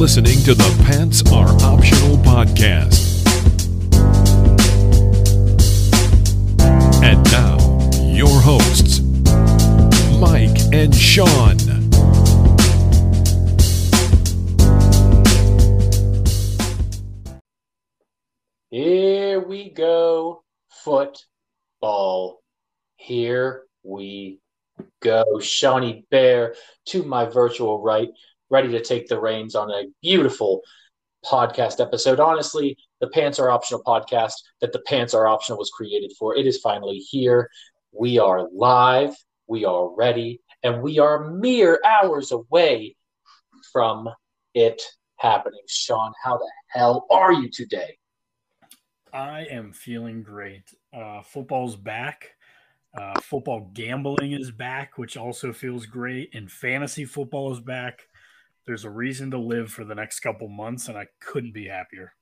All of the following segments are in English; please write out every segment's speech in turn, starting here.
listening to the Pants Are Optional podcast. And now, your hosts, Mike and Sean. Here we go, football. Here we go. Shawnee Bear to my virtual right, ready to take the reins on a beautiful podcast episode. Honestly, the Pants Are Optional podcast that the Pants Are Optional was created for. It is finally here. We are live, we are ready, and we are mere hours away from it happening. Sean, how the hell are you today? I am feeling great. Uh, football's back. Uh, football gambling is back, which also feels great. And fantasy football is back. There's a reason to live for the next couple months, and I couldn't be happier.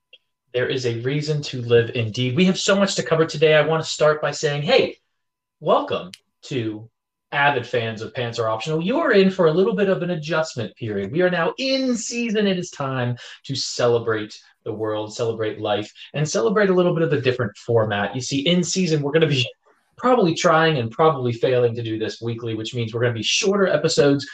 There is a reason to live indeed. We have so much to cover today. I want to start by saying, hey, welcome to avid fans of Pants Are Optional. You are in for a little bit of an adjustment period. We are now in season. It is time to celebrate the world, celebrate life, and celebrate a little bit of a different format. You see, in season, we're going to be probably trying and probably failing to do this weekly, which means we're going to be shorter episodes.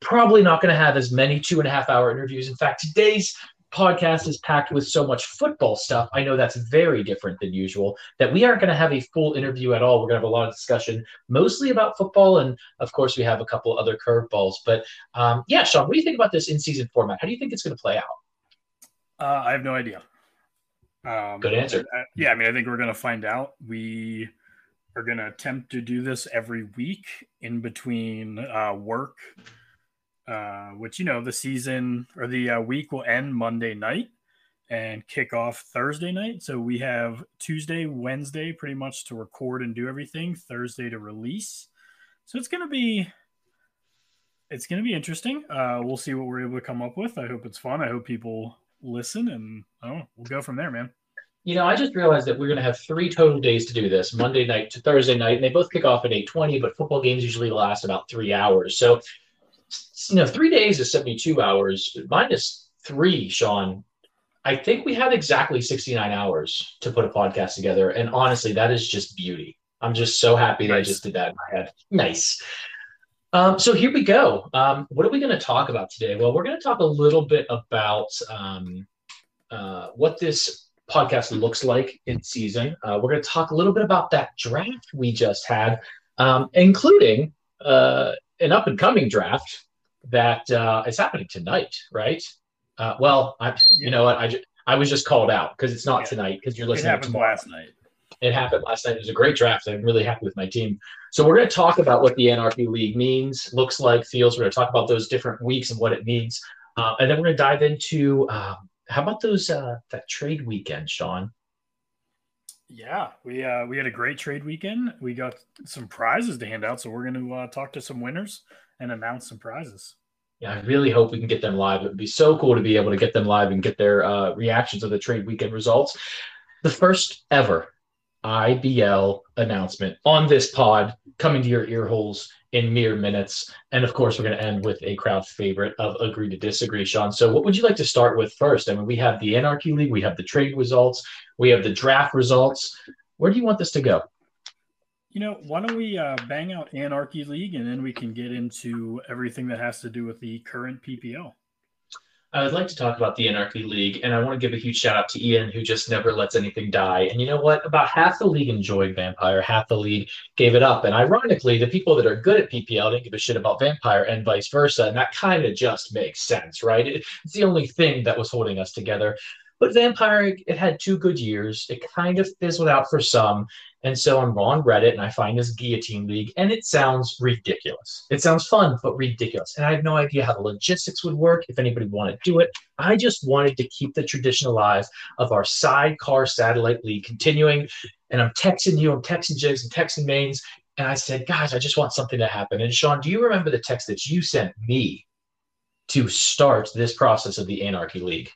Probably not going to have as many two and a half hour interviews. In fact, today's podcast is packed with so much football stuff. I know that's very different than usual, that we aren't going to have a full interview at all. We're going to have a lot of discussion, mostly about football. And of course, we have a couple other curveballs. But um, yeah, Sean, what do you think about this in season format? How do you think it's going to play out? Uh, I have no idea. Um, Good answer. Uh, yeah, I mean, I think we're going to find out. We are going to attempt to do this every week in between uh, work, uh, which, you know, the season or the uh, week will end Monday night and kick off Thursday night. So we have Tuesday, Wednesday pretty much to record and do everything, Thursday to release. So it's to be. It's to be interesting. Uh, we'll see what we're able to come up with. I hope it's fun. I hope people listen, and oh, we'll go from there, man. You know, I just realized that we're going to have three total days to do this: Monday night to Thursday night, and they both kick off at eight twenty. But football games usually last about three hours, so you know, three days is seventy-two hours minus three. Sean, I think we have exactly sixty-nine hours to put a podcast together, and honestly, that is just beauty. I'm just so happy that I just did that in my head. Nice. Um, so here we go. Um, what are we going to talk about today? Well, we're going to talk a little bit about um, uh, what this podcast looks like in season. Uh, we're going to talk a little bit about that draft we just had, um, including uh, an up and coming draft that uh, is happening tonight, right? Uh, well, I, you know what? I, ju- I was just called out because it's not yeah. tonight because you're listening. It happened last night. It happened last night. It was a great draft. I'm really happy with my team. So we're going to talk about what the Anarchy League means, looks like, feels. We're going to talk about those different weeks and what it means, uh, and then we're going to dive into um, how about those uh, that trade weekend, Sean? Yeah, we uh, we had a great trade weekend. We got some prizes to hand out, so we're going to uh, talk to some winners and announce some prizes. Yeah, I really hope we can get them live. It would be so cool to be able to get them live and get their uh, reactions of the trade weekend results. The first ever IBL announcement on this pod coming to your ear holes in mere minutes. And of course, we're going to end with a crowd favorite of Agree to Disagree, Sean. So, what would you like to start with first? I mean, we have the Anarchy League, we have the trade results, we have the draft results. Where do you want this to go? You know, why don't we uh, bang out Anarchy League and then we can get into everything that has to do with the current PPL? I would like to talk about the Anarchy League, and I want to give a huge shout out to Ian, who just never lets anything die. And you know what? About half the league enjoyed Vampire, half the league gave it up. And ironically, the people that are good at PPL didn't give a shit about Vampire, and vice versa. And that kind of just makes sense, right? It's the only thing that was holding us together. But Vampire, it had two good years. It kind of fizzled out for some. And so I'm on Reddit and I find this guillotine league, and it sounds ridiculous. It sounds fun, but ridiculous. And I have no idea how the logistics would work if anybody wanted to do it. I just wanted to keep the tradition alive of our sidecar satellite league continuing. And I'm texting you, I'm texting Jigs, I'm texting Mains. And I said, guys, I just want something to happen. And Sean, do you remember the text that you sent me to start this process of the Anarchy League?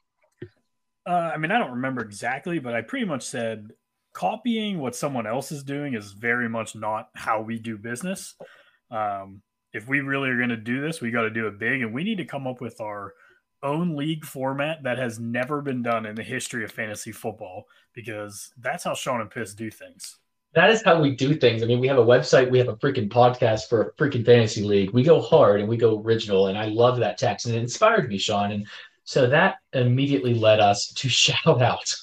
Uh, I mean, I don't remember exactly, but I pretty much said copying what someone else is doing is very much not how we do business. Um, if we really are going to do this, we got to do it big, and we need to come up with our own league format that has never been done in the history of fantasy football because that's how Sean and Piss do things. That is how we do things. I mean, we have a website, we have a freaking podcast for a freaking fantasy league. We go hard and we go original, and I love that text, and it inspired me, Sean. And so that immediately led us to shout out,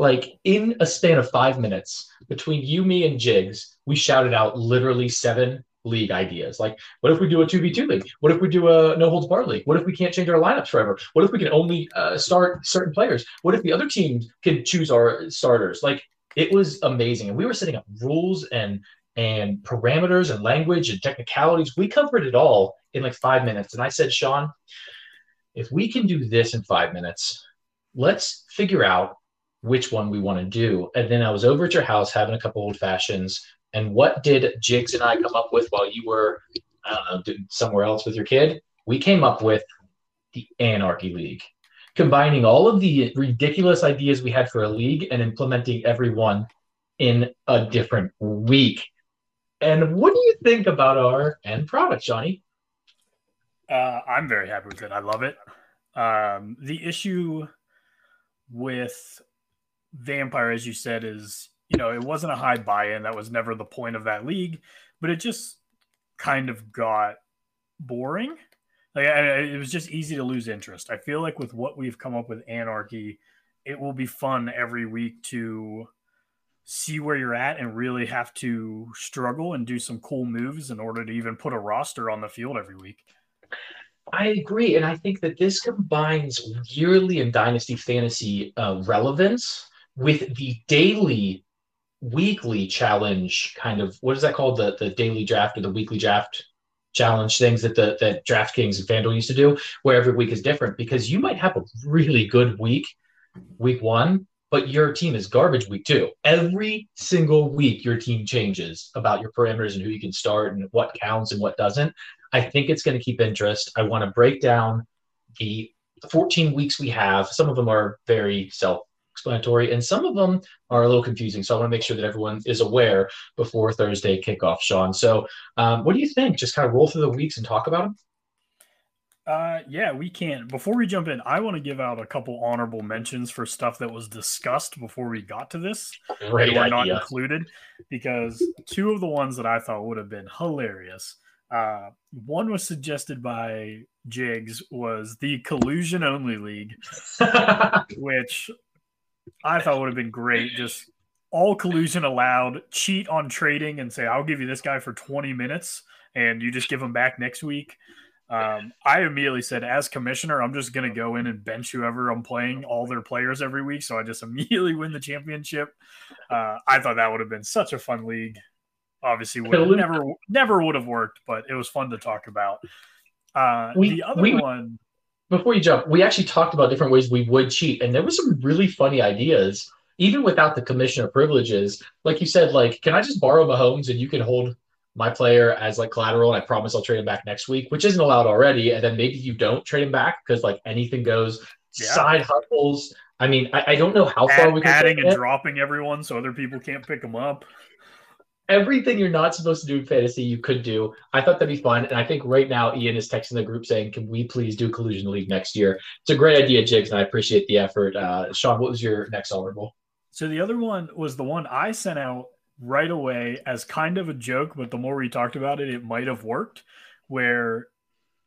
like in a span of five minutes between you, me, and Jigs, we shouted out literally seven league ideas. Like, what if we do a 2v2 league? What if we do a no holds barred league? What if we can't change our lineups forever? What if we can only uh, start certain players? What if the other team can choose our starters? Like, it was amazing. And we were setting up rules and and parameters and language and technicalities. We covered it all in like five minutes. And I said, Sean, if we can do this in five minutes, let's figure out which one we want to do. And then I was over at your house having a couple old fashions. And what did Jigs and I come up with while you were, I don't know, somewhere else with your kid? We came up with the Anarchy League, combining all of the ridiculous ideas we had for a league and implementing every one in a different week. And what do you think about our end product, Johnny? Uh, I'm very happy with it. I love it. Um, the issue with Vampire, as you said, is you know it wasn't a high buy-in. That was never the point of that league, but it just kind of got boring. Like it was just easy to lose interest. I feel like with what we've come up with Anarchy, it will be fun every week to see where you're at and really have to struggle and do some cool moves in order to even put a roster on the field every week. I agree, and I think that this combines yearly and dynasty fantasy uh, relevance with the daily, weekly challenge kind of what is that called the the daily draft or the weekly draft challenge things that the that DraftKings and FanDuel used to do, where every week is different because you might have a really good week, week one, but your team is garbage week two. Every single week, your team changes about your parameters and who you can start and what counts and what doesn't. I think it's going to keep interest. I want to break down the 14 weeks we have. Some of them are very self explanatory and some of them are a little confusing. So I want to make sure that everyone is aware before Thursday kickoff, Sean. So um, what do you think? Just kind of roll through the weeks and talk about them? Uh, yeah, we can. Before we jump in, I want to give out a couple honorable mentions for stuff that was discussed before we got to this. Great were not included because two of the ones that I thought would have been hilarious uh, one was suggested by Jigs was the collusion only league, which I thought it would have been great. Just all collusion allowed, cheat on trading and say, I'll give you this guy for 20 minutes and you just give him back next week. Um, I immediately said, as commissioner, I'm just going to go in and bench whoever I'm playing, all their players every week. So I just immediately win the championship. Uh, I thought that would have been such a fun league obviously would never never would have worked, but it was fun to talk about. Uh, we, the other we, one. Before you jump, we actually talked about different ways we would cheat, and there were some really funny ideas, even without the commissioner privileges. Like you said, like, can I just borrow Mahomes and you can hold my player as like collateral, and I promise I'll trade him back next week, which isn't allowed already. And then maybe you don't trade him back because like anything goes. Yeah. Side hustles. I mean, I, I, don't know how far Add, we can adding and it. dropping everyone so other people can't pick them up everything you're not supposed to do in fantasy, you could do. I thought that'd be fun. And I think right now Ian is texting the group saying, Can we please do Collusion League next year? It's a great idea, Jigs, and I appreciate the effort. Uh, Sean, what was your next honorable? So the other one was the one I sent out right away as kind of a joke, but the more we talked about it, it might have worked. Where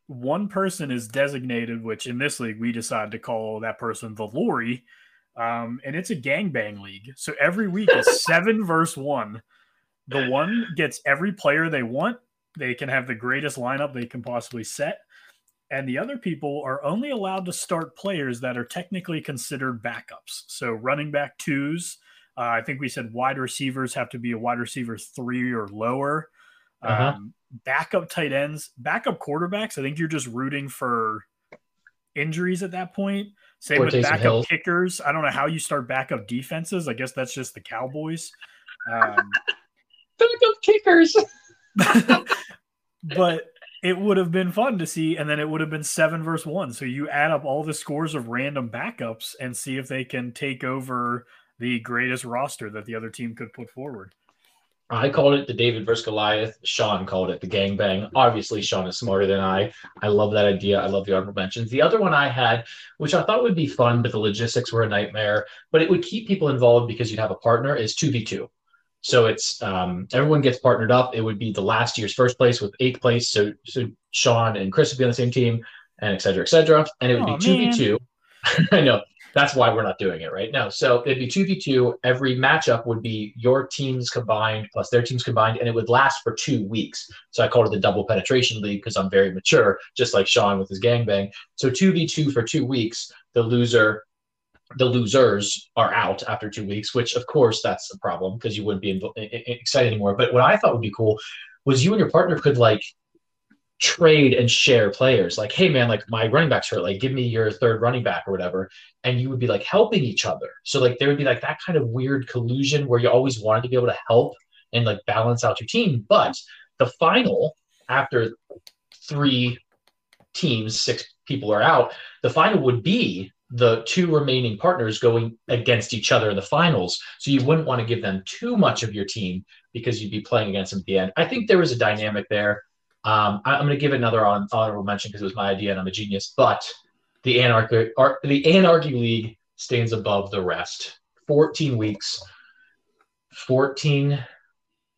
one person is designated, which in this league we decided to call that person the Lori. Um, and it's a gangbang league. So every week is seven verse one the one gets every player they want. They can have the greatest lineup they can possibly set. And the other people are only allowed to start players that are technically considered backups. So running back twos, uh, I think we said wide receivers have to be a wide receiver three or lower. Uh-huh. Um, backup tight ends, backup quarterbacks. I think you're just rooting for injuries at that point. Same or with backup kickers. I don't know how you start backup defenses. I guess that's just the Cowboys. Um, backup kickers. but it would have been fun to see, and then it would have been seven versus one. So you add up all the scores of random backups and see if they can take over the greatest roster that the other team could put forward. I called it the David versus Goliath. Sean called it the gangbang. Obviously, Sean is smarter than I. I love that idea. I love the honorable mentions. The other one I had, which I thought would be fun, but the logistics were a nightmare, but it would keep people involved because you'd have a partner, is 2v2. So it's um, everyone gets partnered up. It would be the last year's first place with eighth place. So so Sean and Chris would be on the same team, and et cetera, et cetera. And it would Aw, be 2v2. I know. That's why we're not doing it right now. So it'd be 2v2. Every matchup would be your teams combined plus their teams combined, and it would last for two weeks. So I called it the double penetration league because I'm very mature, just like Sean with his gangbang. So 2v2 for two weeks. The loser, the losers are out after two weeks, which of course that's a problem because you wouldn't be excited anymore. But what I thought would be cool was you and your partner could like trade and share players. Like, hey man, like my running back's hurt. Like, give me your third running back or whatever. And you would be like helping each other. So like there would be like that kind of weird collusion where you always wanted to be able to help and like balance out your team. But the final, after three teams, six people are out, the final would be the two remaining partners going against each other in the finals. So you wouldn't want to give them too much of your team because you'd be playing against them at the end. I think there was a dynamic there. Um, I, am going to give another hon- honorable mention because it was my idea and I'm a genius. But the anarchy, ar- the anarchy league stands above the rest. 14 weeks, 14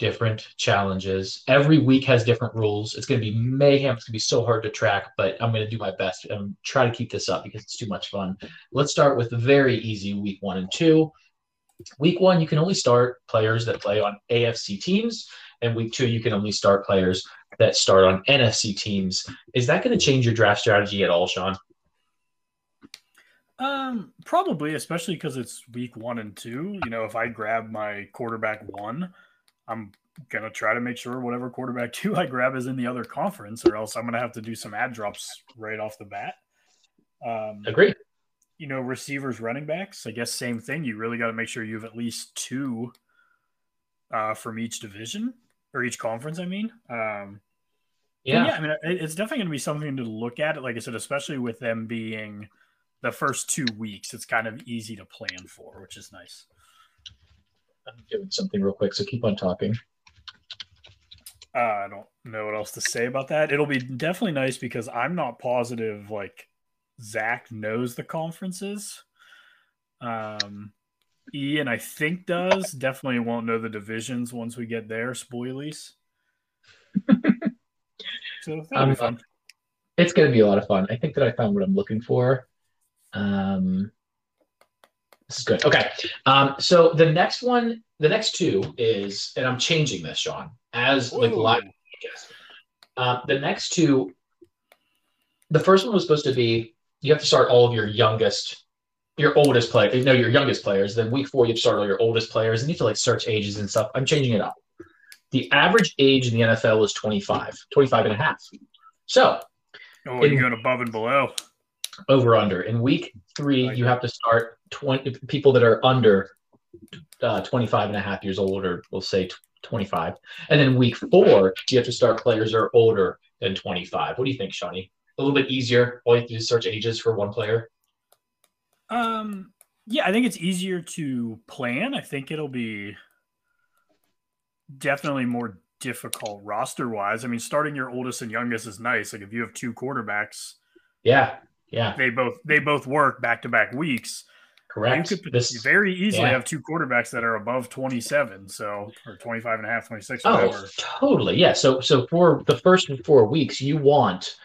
different challenges. Every week has different rules. It's going to be mayhem. It's going to be so hard to track, but I'm going to do my best and try to keep this up because it's too much fun. Let's start with very easy week one and two. Week one, you can only start players that play on AFC teams, and week two, you can only start players that start on NFC teams. Is that going to change your draft strategy at all, Sean? Um, probably, especially because it's week one and two. You know, if I grab my quarterback one, I'm gonna try to make sure whatever quarterback two I grab is in the other conference, or else I'm gonna have to do some add drops right off the bat. Um, Agree. you know, receivers, running backs. I guess same thing. You really got to make sure you have at least two uh, from each division or each conference. I mean, um, Yeah. yeah. I mean, it- it's definitely going to be something to look at. Like I said, especially with them being the first two weeks, it's kind of easy to plan for, which is nice. I'm doing something real quick, so keep on talking. Uh, I don't know what else to say about that. It'll be definitely nice because I'm not positive. Like Zach knows the conferences. Um, Ian, I think does. Definitely won't know the divisions once we get there. Spoilies. so Um, be fun. It's going to be a lot of fun. I think that I found what I'm looking for. Um, this is good. Okay. Um, so the next one, the next two is, and I'm changing this, Sean, as like live. Um, the next two, the first one was supposed to be you have to start all of your youngest, your oldest player, no, your youngest players. Then week four, you have to start all your oldest players, and you have to like search ages and stuff. I'm changing it up. The average age in the NFL is 25, 25 and a half. So Oh, you're going above and below. Over under. In week three you have to start 20 people that are under uh, 25 and a half years old or we'll say tw- 25 and then week four you have to start players that are older than 25 what do you think shawnee? A little bit easier all you have to do is search ages for one player? Um, yeah, I think it's easier to plan. I think it'll be definitely more difficult roster wise. I mean, starting your oldest and youngest is nice. Like if you have two quarterbacks, yeah yeah they both they both work back to back weeks. correct You could this very easily yeah. have two quarterbacks that are above 27, so or 25 and a half, 26, Oh, whatever. totally. Yeah. So so for the first four weeks, you want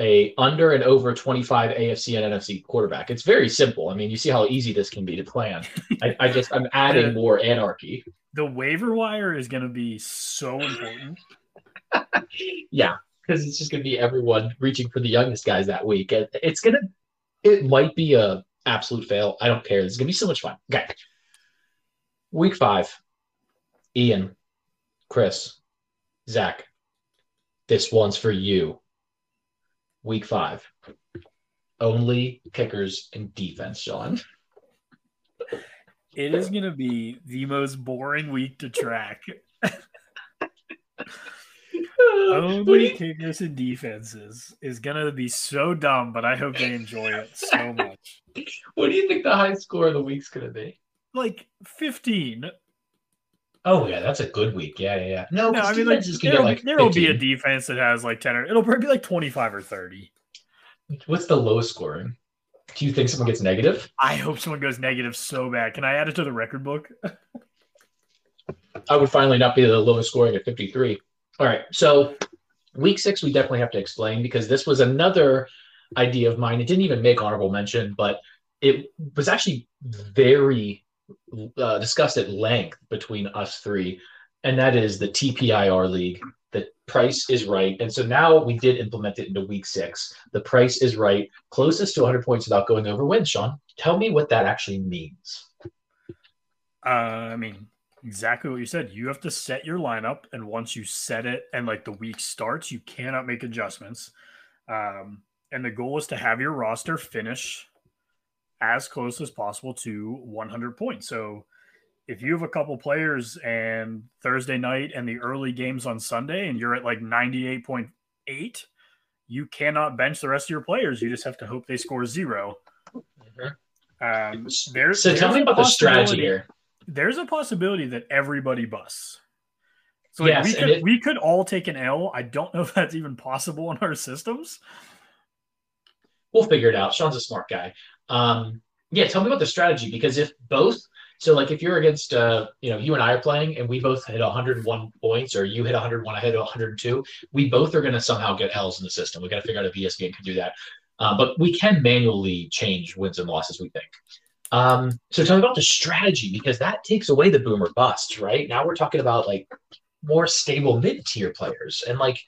a under and over 25 AFC and NFC quarterback. It's very simple. I mean, you see how easy this can be to plan. I, I just I'm adding Yeah. more anarchy. The waiver wire is going to be so important. Yeah, because it's just gonna be everyone reaching for the youngest guys that week. And It's gonna it might be a absolute fail. I don't care. It's gonna be so much fun. Okay. Week five. Ian, Chris, Zach. This one's for you. Week five. Only kickers and defense, Sean. It is going to be the most boring week to track. Only kickers and defenses is going to be so dumb, but I hope they enjoy it so much. what do you think the high score of the week's gonna be? Like 15. Oh yeah, that's a good week. Yeah, yeah, yeah. No, No, I mean, like, defenses can there, get like there will be a defense that has like 10 or it'll probably be like 25 or 30. What's the lowest scoring? Do you think someone gets negative? I hope someone goes negative so bad. Can I add it to the record book? I would finally not be the lowest scoring at 53. All right. So week six, we definitely have to explain because this was another idea of mine. It didn't even make honorable mention, but it was actually very uh, discussed at length between us three. And that is the TPIR league. The price is right. And so now we did implement it into week six. The price is right. Closest to 100 points without going over wins. Sean, tell me what that actually means. Uh, I mean, exactly what you said. You have to set your lineup, and once you set it and like the week starts, you cannot make adjustments. Um, and the goal is to have your roster finish as close as possible to 100 points. So if you have a couple players and Thursday night and the early games on Sunday, and you're at like 98.8, you cannot bench the rest of your players. You just have to hope they score 0 Um, there's, So tell me about the strategy here. There's a possibility that everybody busts. So like, Yes, we could it- we could all take an L. I don't know if that's even possible in our systems. we'll figure it out. Sean's a smart guy. Um, yeah, tell me about the strategy because if both, so like if you're against, uh, you know, you and I are playing and we both hit 101 points, or you hit 101, I hit 102, we both are going to somehow get L's in the system. We got to figure out if ESPN can do that, uh, but we can manually change wins and losses. We think. Um, so tell me about the strategy because that takes away the boomer bust, right? Now we're talking about like more stable mid tier players and like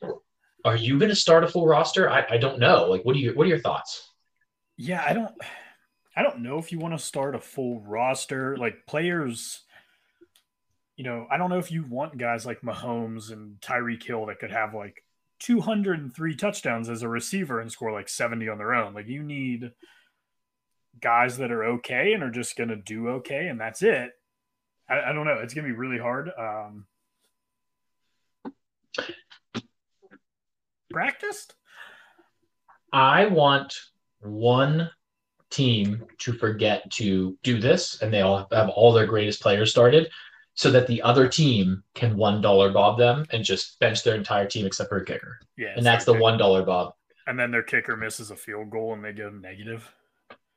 are you going to start a full roster? I, I don't know. Like, what do you what are your thoughts? Yeah, I don't I don't know if you want to start a full roster like players. You know, I don't know if you want guys like Mahomes and Tyreek Hill that could have like 203 touchdowns as a receiver and score like 70 on their own. Like you need guys that are okay and are just going to do okay, and that's it. I, I don't know. It's going to be really hard. Um, practiced? I want one team to forget to do this, and they all have all their greatest players started, so that the other team can one dollar bob them and just bench their entire team except for a kicker, Yeah. and that's the one dollar bob. And then their kicker misses a field goal and they go negative.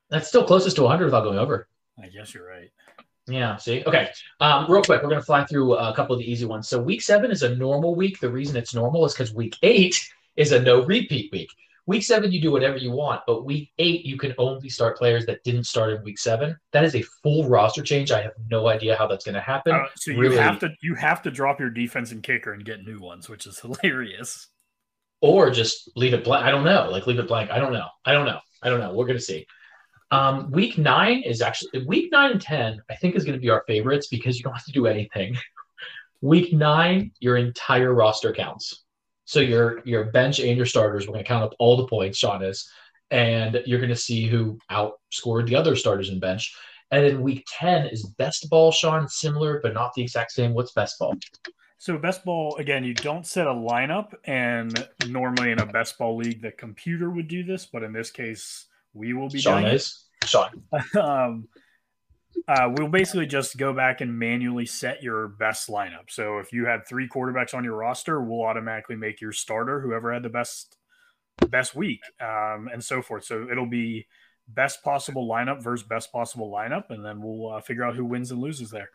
That's still closest to 100 without going over. I guess you're right. Yeah. See. Okay. Um, real quick, we're gonna fly through a couple of the easy ones. So week seven is a normal week. The reason it's normal is because week eight is a no repeat week. Week seven, you do whatever you want, but week eight, you can only start players that didn't start in week seven. That is a full roster change. I have no idea how that's going to happen. Uh, so you really- have to you have to drop your defense and kicker and get new ones, which is hilarious. or just leave it blank. I don't know. Like leave it blank. I don't know. I don't know. I don't know. We're gonna see. Um, week nine is actually week nine and ten. I think is going to be our favorites because you don't have to do anything. week nine, your entire roster counts. So your your bench and your starters. We're going to count up all the points. Sean is, and you're going to see who outscored the other starters in bench. And then week ten is best ball. Sean, similar but not the exact same. What's best ball? So best ball again, you don't set a lineup, and normally in a best ball league, the computer would do this, but in this case, we will be Sean doing is Sean. um, uh, we'll basically just go back and manually set your best lineup. So if you had three quarterbacks on your roster, we'll automatically make your starter whoever had the best best week, um, and so forth. So it'll be best possible lineup versus best possible lineup, and then we'll uh, figure out who wins and loses there.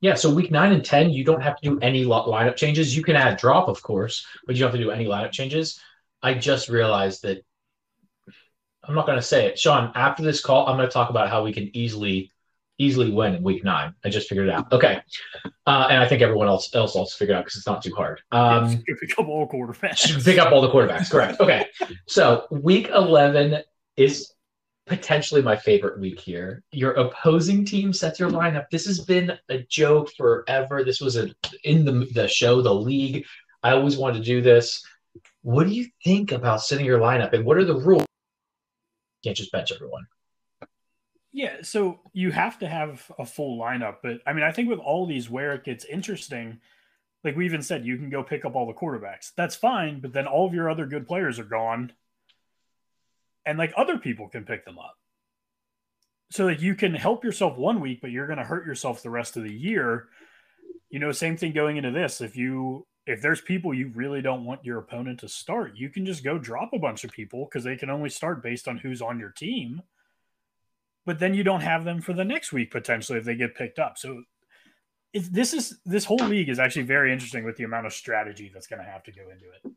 Yeah, so week nine and ten, you don't have to do any lineup changes. You can add drop, of course, but you don't have to do any lineup changes. I just realized that I'm not going to say it, Sean. After this call, I'm going to talk about how we can easily, easily win in week nine. I just figured it out. Okay, uh, and I think everyone else else also figured out because it's not too hard. Um, Just pick up all quarterbacks. pick up all the quarterbacks. Correct. Okay. So week 11 is potentially my favorite week here. Your opposing team sets your lineup. This has been a joke forever. This was a in the the show, the league. I always wanted to do this. What do you think about setting your lineup and what are the rules? Can't just bench everyone. Yeah, so you have to have a full lineup, but I mean, I think with all these where it gets interesting, like we even said, you can go pick up all the quarterbacks. That's fine, but then all of your other good players are gone, and like other people can pick them up. So like you can help yourself one week, but you're going to hurt yourself the rest of the year. you know, same thing going into this. If you if there's people you really don't want your opponent to start, you can just go drop a bunch of people because they can only start based on who's on your team. But then you don't have them for the next week potentially if they get picked up. So this is this whole league is actually very interesting with the amount of strategy that's going to have to go into it.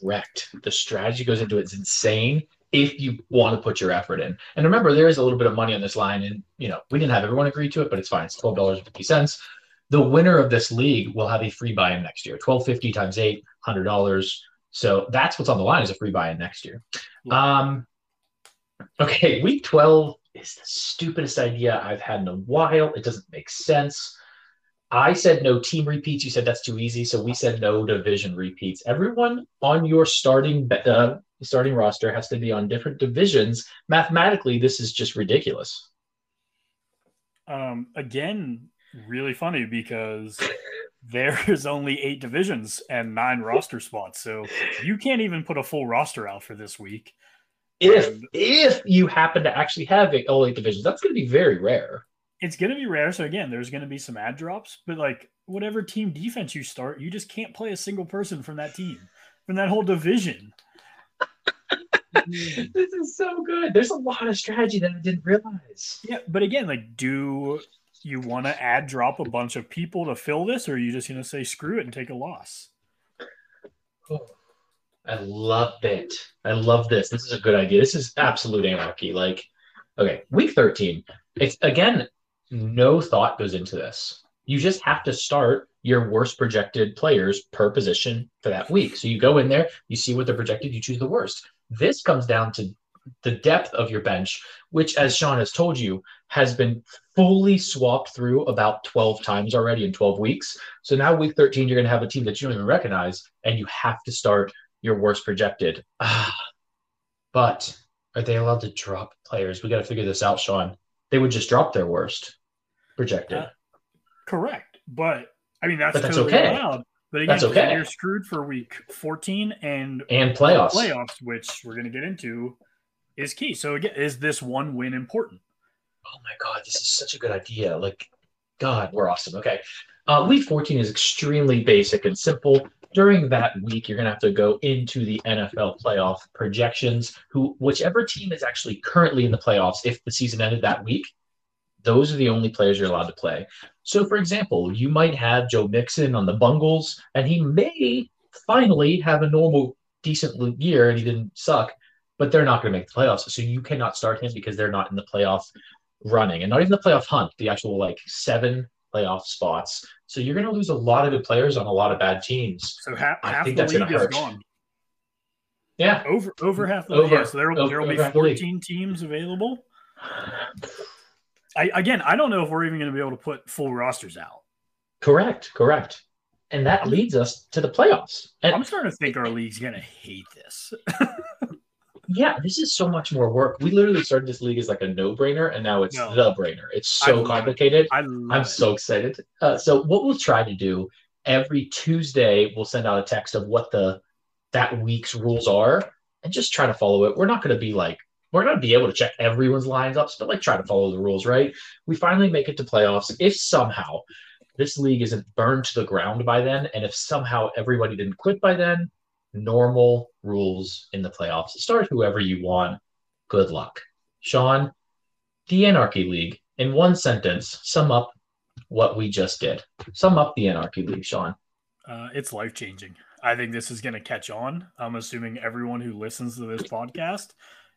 Correct. The strategy goes into it. It's insane if you want to put your effort in. And remember, there is a little bit of money on this line, and you know we didn't have everyone agree to it, but it's fine. It's twelve dollars fifty cents. The winner of this league will have a free buy-in next year. Twelve fifty times eight, hundred dollars. So that's what's on the line is a free buy-in next year. Um, okay, week twelve is the stupidest idea I've had in a while. It doesn't make sense. I said no team repeats. You said that's too easy, so we said no division repeats. Everyone on your starting uh, starting roster has to be on different divisions. Mathematically, this is just ridiculous. Um, again, really funny because there's only eight divisions and nine roster spots, so you can't even put a full roster out for this week. If and, if you happen to actually have all eight divisions, that's going to be very rare it's going to be rare. So again, there's going to be some add drops, but like whatever team defense you start, you just can't play a single person from that team, from that whole division. this is so good. There's a lot of strategy that I didn't realize. Yeah, but again, like, do you want to add drop a bunch of people to fill this, or are you just going to say screw it and take a loss? Oh, I love it. I love this. This is a good idea. This is absolute anarchy. Like, okay, week 13. It's again no thought goes into this. You just have to start your worst projected players per position for that week. So you go in there, you see what they're projected, you choose the worst. This comes down to the depth of your bench, which, as Sean has told you, has been fully swapped through about 12 times already in 12 weeks. So now, week 13, you're going to have a team that you don't even recognize, and you have to start your worst projected. Ah, but are they allowed to drop players? We got to figure this out, Sean they would just drop their worst projected. Uh, correct, but I mean that's, but that's totally okay. allowed. But again, that's okay. you're screwed for week 14 and and playoffs. Playoffs, which we're going to get into, is key. So again, is this one win important? Oh my god, this is such a good idea! Like, God, we're awesome. Okay, uh, week 14 is extremely basic and simple during that week, you're going to have to go into the NFL playoff projections. Who, whichever team is actually currently in the playoffs, if the season ended that week, those are the only players you're allowed to play. So, for example, you might have Joe Mixon on the Bungles, and he may finally have a normal, decent year, and he didn't suck, but they're not going to make the playoffs. So you cannot start him because they're not in the playoff running, and not even the playoff hunt. The actual like seven playoff spots. So you're going to lose a lot of good players on a lot of bad teams. So half, half the league is gone. Yeah, over over half the league. Yeah, so there will there will be 14 teams available. I, again, I don't know if we're even going to be able to put full rosters out. Correct, correct, and that leads us to the playoffs. And I'm starting to think our league's going to hate this. yeah, this is so much more work. We literally started this league as like a no-brainer, and now it's no. the brainer. It's so I complicated. It. I am so excited. Uh, so what we'll try to do every Tuesday, we'll send out a text of what the that week's rules are, and just try to follow it. We're not going to be like we're going to be able to check everyone's lines ups, but like try to follow the rules, right? We finally make it to playoffs. If somehow this league isn't burned to the ground by then, and if somehow everybody didn't quit by then, normal rules in the playoffs. Start whoever you want. Good luck. Sean, the Anarchy League, in one sentence, sum up what we just did. Sum up the Anarchy League, Sean. Uh, it's life changing. I think this is going to catch on. I'm assuming everyone who listens to this podcast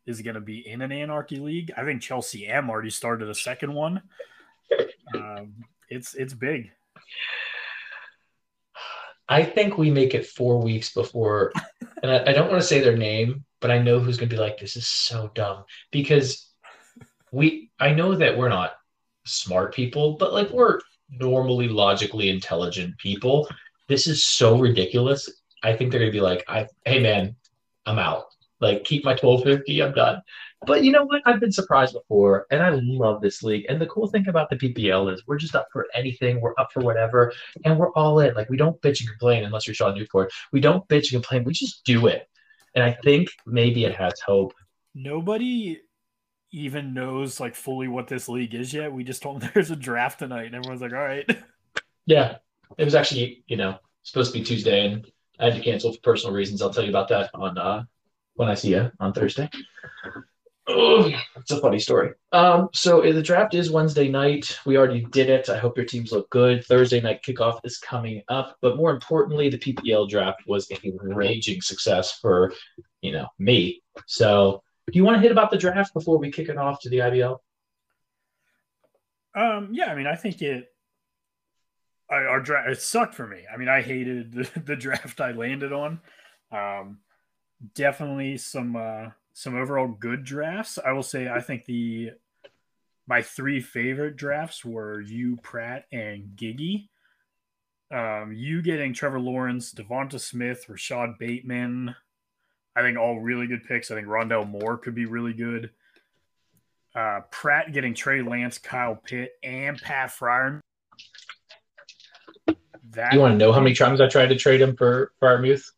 is going to be in an Anarchy League. I think Chelsea M already started a second one. Um, it's it's big. I think we make it four weeks before, and I, I don't want to say their name, but I know who's going to be like, this is so dumb because we, I know that we're not smart people, but like we're normally logically intelligent people. This is so ridiculous. I think they're going to be like, I, hey man, I'm out. Like keep my 1250, I'm done. But you know what? I've been surprised before, and I love this league. And the cool thing about the PPL is we're just up for anything. We're up for whatever, and we're all in. Like we don't bitch and complain unless you're Sean Newport. We don't bitch and complain. We just do it. And I think maybe it has hope. Nobody even knows like fully what this league is yet. We just told them there's a draft tonight, and everyone's like, "All right." Yeah, it was actually, you know, supposed to be Tuesday and I had to cancel for personal reasons. I'll tell you about that on uh, when I see you on Thursday. It's a funny story. Um, so the draft is Wednesday night. We already did it. I hope your teams look good. Thursday night kickoff is coming up, but more importantly, the PPL draft was a raging success for you know me. So, do you want to hit about the draft before we kick it off to the IBL? Um, yeah, I mean, I think it. Our draft it sucked for me. I mean, I hated the, the draft I landed on. Um, definitely some uh, some overall good drafts. I will say I think the my three favorite drafts were you, Pratt, and Giggy. Um, you getting Trevor Lawrence, Devonta Smith, Rashod Bateman. I think all really good picks. I think Rondale Moore could be really good. Uh, Pratt getting Trey Lance, Kyle Pitt, and Pat Fryer. That you want to know how many times I tried to trade him for Freiermuth?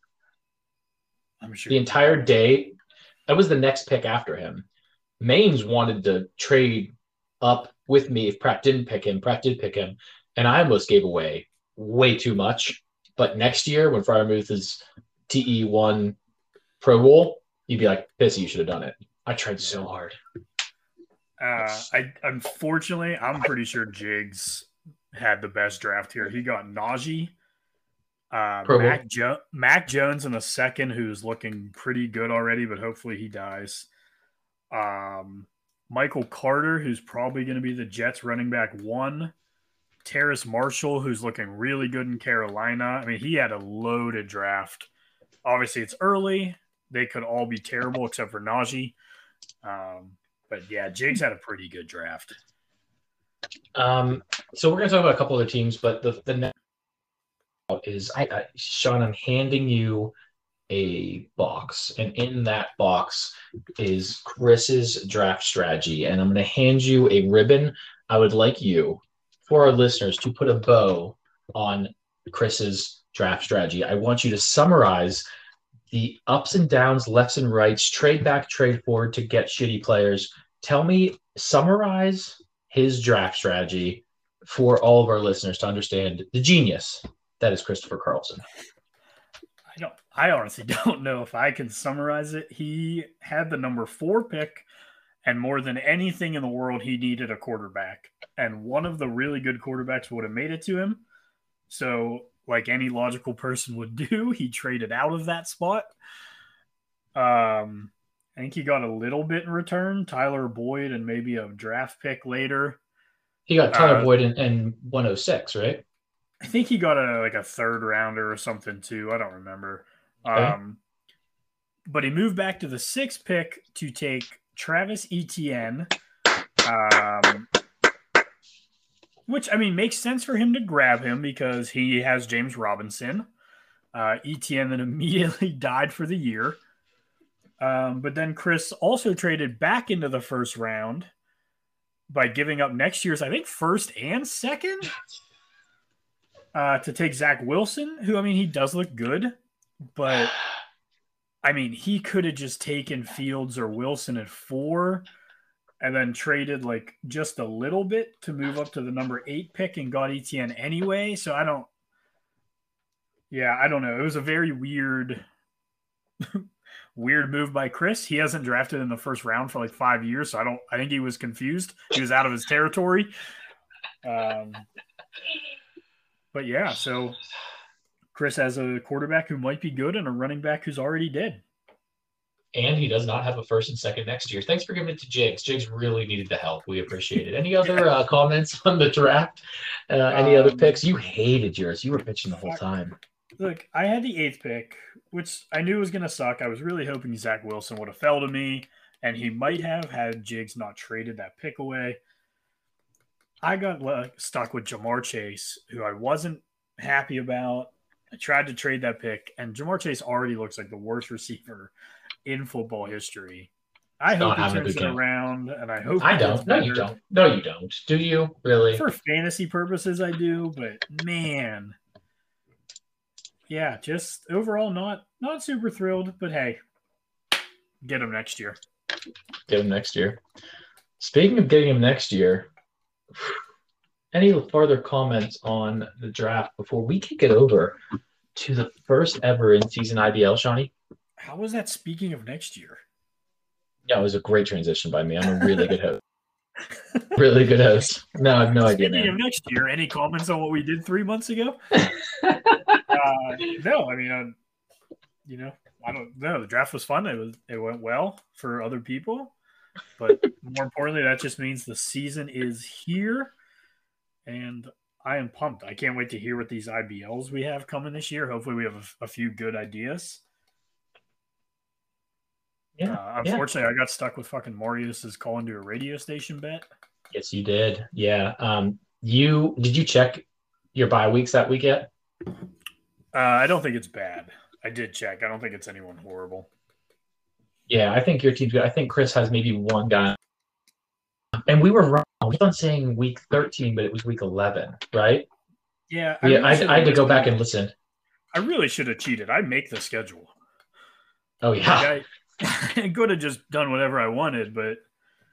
I'm sure the entire day that was the next pick after him. Maines wanted to trade up with me if Pratt didn't pick him. Pratt did pick him, and I almost gave away way too much. But next year, when Freiermuth is TE one Pro Bowl, you'd be like, "Pissy, you should have done it." I tried so hard. Uh, I unfortunately, I'm pretty sure Jigs had the best draft here. He got Najee, uh, Mac, jo- Mac Jones in the second, who's looking pretty good already, but hopefully he dies. Um, Michael Carter, who's probably going to be the Jets running back one. Terrace Marshall, who's looking really good in Carolina. I mean, he had a loaded draft. Obviously, it's early. They could all be terrible except for Najee. Um, but yeah, Jigs had a pretty good draft. Um, so we're going to talk about a couple other teams, but the, the next is I, I, Sean, I'm handing you a box, and in that box is Chris's draft strategy, and I'm going to hand you a ribbon. I would like you, for our listeners, to put a bow on Chris's draft strategy. I want you to summarize the ups and downs, lefts and rights, trade back, trade forward to get shitty players. Tell me, summarize his draft strategy for all of our listeners to understand the genius that is Christopher Carlson. I don't. I honestly don't know if I can summarize it. He had the number four pick, and more than anything in the world, he needed a quarterback. And one of the really good quarterbacks would have made it to him. So, like any logical person would do, he traded out of that spot. Um, I think he got a little bit in return, Tyler Boyd, and maybe a draft pick later. He got Tyler uh, Boyd in, in 106, right? I think he got a like a third rounder or something too. I don't remember. Okay. Um, but he moved back to the sixth pick to take Travis Etienne, um, which I mean makes sense for him to grab him because he has James Robinson. Uh, Etienne then immediately died for the year. Um, but then Chris also traded back into the first round by giving up next year's, I think, first and second uh, to take Zach Wilson, who I mean he does look good, but I mean he could have just taken Fields or Wilson at four, and then traded like just a little bit to move up to the number eight pick and got Etienne anyway. So I don't. Yeah, I don't know. It was a very weird, weird move by Chris. He hasn't drafted in the first round for like five years, so I don't. I think he was confused. He was out of his territory. Um, but yeah, so Chris has a quarterback who might be good and a running back who's already dead. And he does not have a first and second next year. Thanks for giving it to Jigs. Jigs really needed the help. We appreciate it. Any other uh, comments on the draft? Uh, any um, other picks? You hated yours. You were pitching the whole time. Look, I had the eighth pick, which I knew was going to suck. I was really hoping Zach Wilson would have fell to me, and he might have had Jigs not traded that pick away. I got stuck with Ja'Marr Chase, who I wasn't happy about. I tried to trade that pick, and Ja'Marr Chase already looks like the worst receiver in football history. I hope he turns it around, and I hope I don't. No, you don't. No, you don't. Do you really? For fantasy purposes, I do, but man, yeah, just overall not not super thrilled. But hey, get him next year. Get him next year. Speaking of getting him next year, any further comments on the draft before we kick it over to the first ever in season IBL, Shawnee? How was that speaking of next year? Yeah, it was a great transition by me. I'm a really good host. really good host. No, I have no idea. Speaking Man. of next year, any comments on what we did three months ago? uh, no, I mean, uh, you know, I don't know. The draft was fun. It was it went well for other people, but more importantly, that just means the season is here, and I am pumped. I can't wait to hear what these IBLs we have coming this year. Hopefully, we have a, a few good ideas. Yeah, Uh, yeah. unfortunately, I got stuck with fucking Morius's call into a radio station bet. Yes, you did. Yeah. Um, you did you check your bye weeks that week yet? Uh, I don't think it's bad. I did check. I don't think it's anyone horrible. Yeah, I think your team's good. I think Chris has maybe one guy. And we were wrong. We kept on saying week 13, but it was week 11, right? Yeah, Yeah, really I, I had to go back and listen. I really should have cheated. I make the schedule. Oh, yeah. Like, I, I could have just done whatever I wanted, but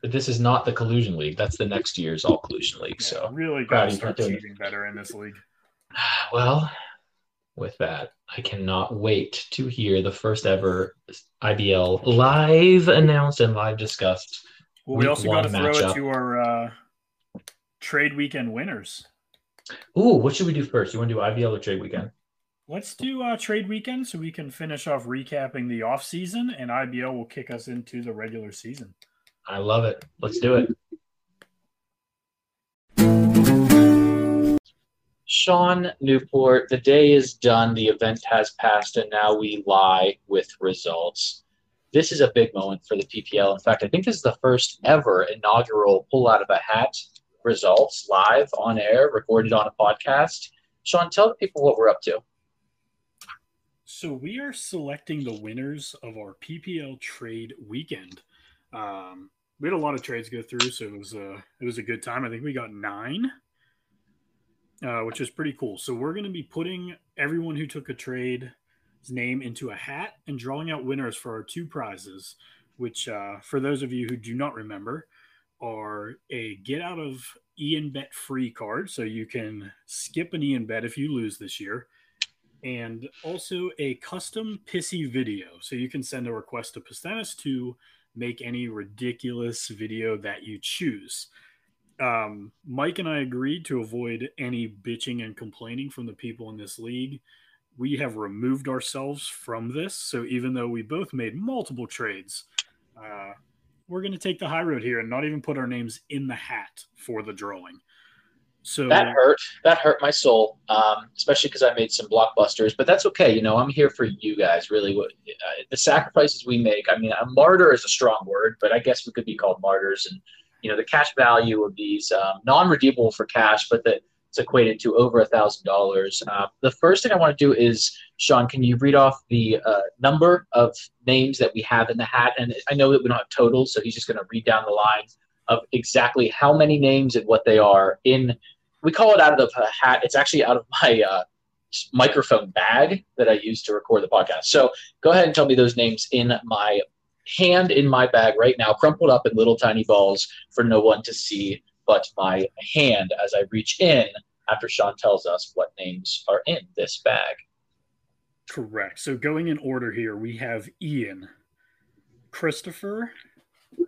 But this is not the collusion league. That's the next year's all collusion league. yeah, So, really got to start doing cheating better in this league. well, with that, I cannot wait to hear the first ever IBL live announced and live discussed. Well, we also got to throw matchup. it to our uh, trade weekend winners. Ooh, what should we do first? You want to do IBL or trade weekend? Let's do uh, trade weekend so we can finish off recapping the off season, and IBL will kick us into the regular season. I love it. Let's do it. Sean Newport, the day is done. The event has passed, and now we lie with results. This is a big moment for the PPL. In fact, I think this is the first ever inaugural pull out of a hat results live on air, recorded on a podcast. Sean, tell the people what we're up to. So we are selecting the winners of our PPL trade weekend. Um, we had a lot of trades go through, so it was a it was a good time. I think we got nine, uh, which is pretty cool. So we're going to be putting everyone who took a trade's name into a hat and drawing out winners for our two prizes, which uh, for those of you who do not remember, are a get out of Ian bet free card, so you can skip an Ian bet if you lose this year and also a custom pissy video. So you can send a request to Pistanis to make any ridiculous video that you choose. Um, Mike and I agreed to avoid any bitching and complaining from the people in this league. We have removed ourselves from this. So even though we both made multiple trades, uh, we're going to take the high road here and not even put our names in the hat for the drawing. So That hurt. That hurt my soul, um, especially because I made some blockbusters. But that's okay. You know, I'm here for you guys. Really, what uh, the sacrifices we make. I mean, a martyr is a strong word, but I guess we could be called martyrs. And you know, the cash value of these um, non-redeemable for cash, but that it's equated to over a thousand dollars. Uh, The first thing I want to do is, Sean, can you read off the uh, number of names that we have in the hat? And I know that we don't have totals, so he's just going to read down the line of exactly how many names and what they are in. We call it out of the hat. It's actually out of my uh, microphone bag that I use to record the podcast. So go ahead and tell me those names in my hand in my bag right now, crumpled up in little tiny balls for no one to see but my hand as I reach in after Sean tells us what names are in this bag. Correct. So going in order here, we have Ian, Christopher,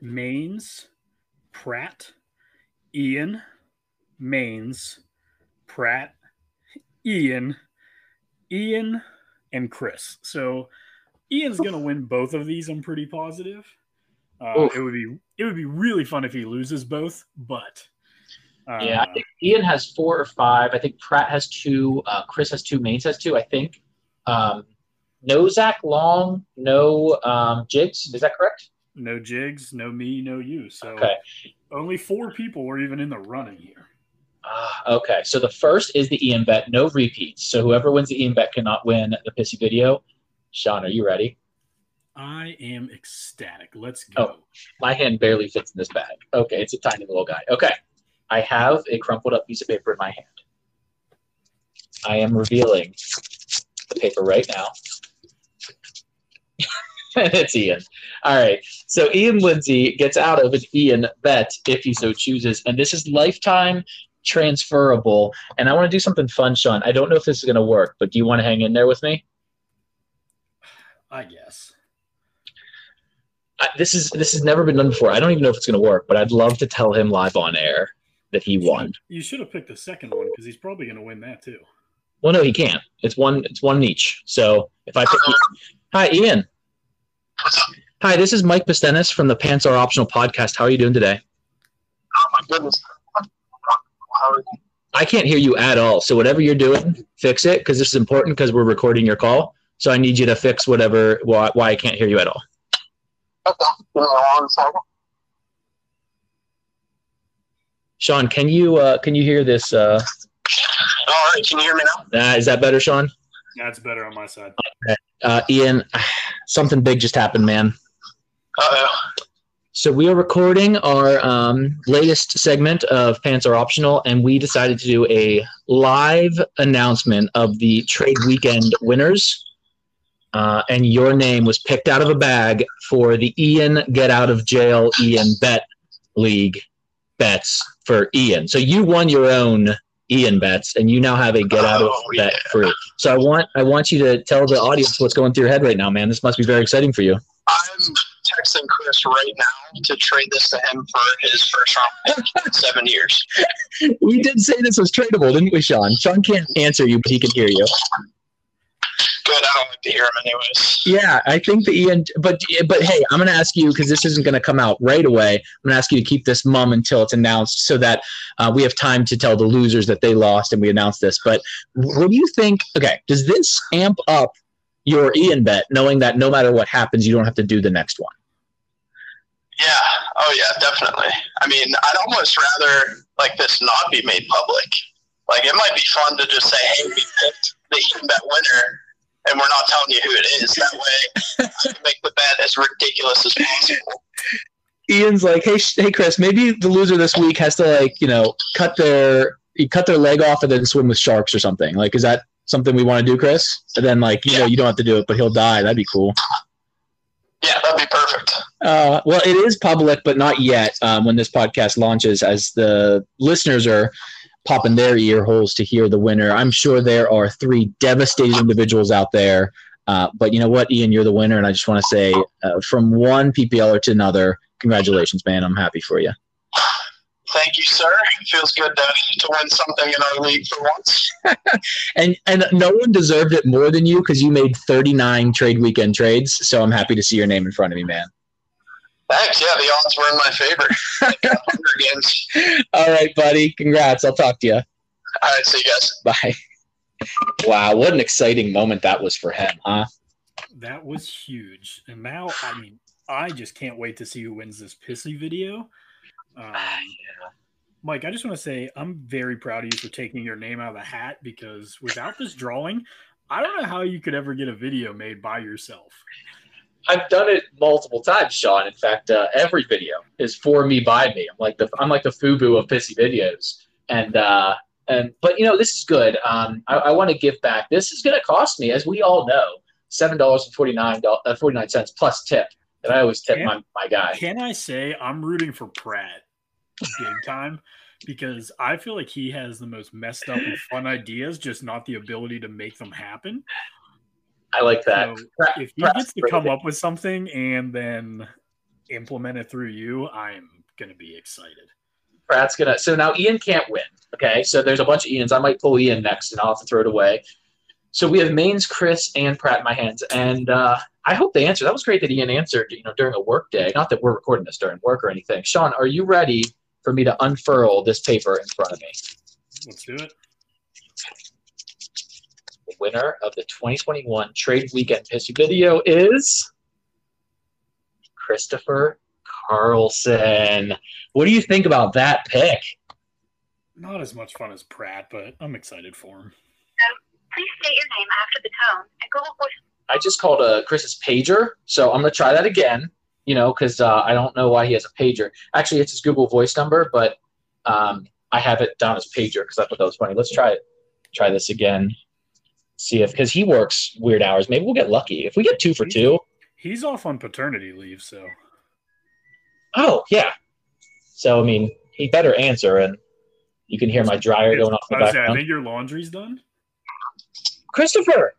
Maines, Pratt, Ian, Maines, Pratt, Ian, Ian, and Chris. So Ian's gonna win both of these. I'm pretty positive. Uh, it would be it would be really fun if he loses both, but uh, Yeah, I think Ian has four or five. I think Pratt has two. Uh, Chris has two. Maines has two. I think. Um, no Zach Long, no um, Jigs. Is that correct? no jigs, no me, no you. So Okay. only four people were even in the running here. Uh, okay, so the first is the Ian bet, no repeats. So whoever wins the Ian bet cannot win the pissy video. Sean, are you ready? I am ecstatic. Let's go. Oh. My hand barely fits in this bag. Okay, it's a tiny little guy. Okay, I have a crumpled up piece of paper in my hand. I am revealing the paper right now. it's Ian. All right. So Ian Lindsay gets out of an Ian bet if he so chooses. And this is lifetime transferable. And I want to do something fun, Sean. I don't know if this is going to work, but do you want to hang in there with me? I guess. I, this is this has never been done before. I don't even know if it's going to work, but I'd love to tell him live on air that he won. You should have picked the second one because he's probably going to win that too. Well, no, he can't. It's one. It's one each. So if I pick, hi, Ian. Hi, this is Mike Pistenis from the Pants Are Optional podcast. How are you doing today? Oh my goodness. How are you? I can't hear you at all. So whatever you're doing, fix it because this is important because we're recording your call. So I need you to fix whatever why, why I can't hear you at all. Okay. Give me one second. Sean, can you uh, can you hear this? Uh, All right. Can you hear me now? uh, is that better, Sean? Yeah, it's better on my side. Uh, Ian, something big just happened, man. Uh oh. So we are recording our um, latest segment of Pants Are Optional, and we decided to do a live announcement of the trade weekend winners. Uh, and your name was picked out of a bag for the Ian Get Out of Jail Ian Bet League bets for Ian. So you won your own Ian bets, and you now have a Get Out of Oh, Bet yeah. free. So I want I want you to tell the audience what's going through your head right now, man. This must be very exciting for you. I'm texting Chris right now to trade this to him for his first round pick in seven years. We did say this was tradable, didn't we, Sean? Sean can't answer you, but he can hear you. Good. I don't like to hear him anyways. Yeah, I think the Ian, but but hey, I'm gonna ask you because this isn't gonna come out right away. I'm gonna ask you to keep this mum until it's announced, so that uh, we have time to tell the losers that they lost and we announce this. But what do you think? Okay, does this amp up your Ian bet, knowing that no matter what happens, you don't have to do the next one? Yeah. Oh yeah, definitely. I mean, I'd almost rather like this not be made public. Like it might be fun to just say, "Hey, we picked the Ian Bet winner." And we're not telling you who it is. That way, I can make the bet as ridiculous as possible. Ian's like, hey, sh- hey, Chris, maybe the loser this week has to like, you know, cut their cut their leg off and then swim with sharks or something. Like, is that something we want to do, Chris? And then like, you know, you don't have to do it, but he'll die. That'd be cool. Yeah, that'd be perfect. Uh, well, it is public, but not yet. Um, when this podcast launches, as the listeners are popping their ear holes to hear the winner, I'm sure there are three devastated individuals out there. Uh, but you know what, Ian, you're the winner, and I just want to say, uh, from one PPLer to another, congratulations, man. I'm happy for you. Thank you, sir. It feels good to, to win something in our league for once. And and no one deserved it more than you because you made 39 trade weekend trades. So I'm happy to see your name in front of me, man. Thanks. Yeah, the odds were in my favor. Hunger Games. All right, buddy. Congrats. I'll talk to you. All right, see you guys. Bye. Wow, what an exciting moment that was for him, huh? That was huge. And now, I mean, I just can't wait to see who wins this pissy video. Um, Mike, I just want to say I'm very proud of you for taking your name out of the hat because without this drawing, I don't know how you could ever get a video made by yourself. I've done it multiple times, Sean. In fact, uh, every video is for me by me. I'm like the I'm like the FUBU of pissy videos, and uh, and but you know this is good. Um, I, I want to give back. This is going to cost me, as we all know, seven dollars and forty nine uh, forty nine cents plus tip. And I always tip Yeah. my, my guy. Can I say I'm rooting for Pratt big time because I feel like he has the most messed up and fun ideas, just not the ability to make them happen. I like that. So if he gets to come up with something and then implement it through you, I'm gonna be excited. Pratt's gonna. So now Ian can't win. Okay, so there's a bunch of Ians. I might pull Ian next, and I'll have to throw it away. So we have Mains, Chris, and Pratt in my hands, and uh, I hope they answer. That was great that Ian answered. You know, during a work day. Not that we're recording this during work or anything. Sean, are you ready for me to unfurl this paper in front of me? Let's do it. The winner of the 2021 Trade Weekend Pissy Video is Christopher Carlson. What do you think about that pick? Not as much fun as Pratt, but I'm excited for him. Please state your name after the tone, and Google Voice I just called uh, Chris's pager, so I'm gonna try that again. You know, because uh, I don't know why he has a pager. Actually, it's his Google Voice number, but um, I have it down as pager because I thought that was funny. Let's try it. Try this again. See if because he works weird hours. Maybe we'll get lucky. If we get two for two, He's off on paternity leave, so oh yeah. So I mean, he better answer, and You can hear my dryer going off in the I, saying, I think your laundry's done. Christopher.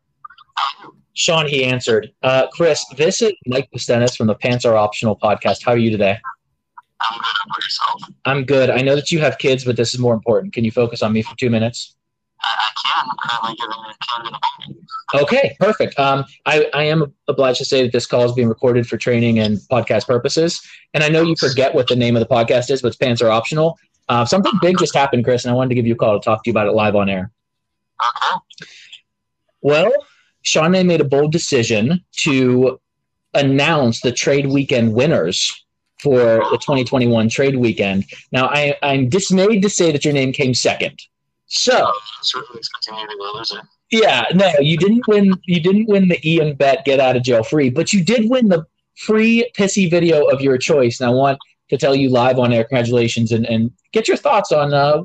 Sean, he answered. Uh, Chris, this is Mike Pistenis from the Pants Are Optional podcast. How are you today? I'm good. How about yourself? I'm good. I know that you have kids, but this is more important. Can you focus on me for two minutes? Okay, perfect. Um, I, I am obliged to say that this call is being recorded for training and podcast purposes. And I know you forget what the name of the podcast is, but Pants Are Optional. Uh, something big just happened, Chris, and I wanted to give you a call to talk to you about it live on air. Well, Sean and made a bold decision to announce the trade weekend winners for the 2021 trade weekend. Now, I, I'm dismayed to say that your name came second. So, certainly expecting you to be a loser. yeah, no, you didn't win. You didn't win the Ian Bet get out of jail free, but you did win the free pissy video of your choice. And I want to tell you live on air, congratulations, and, and get your thoughts on uh,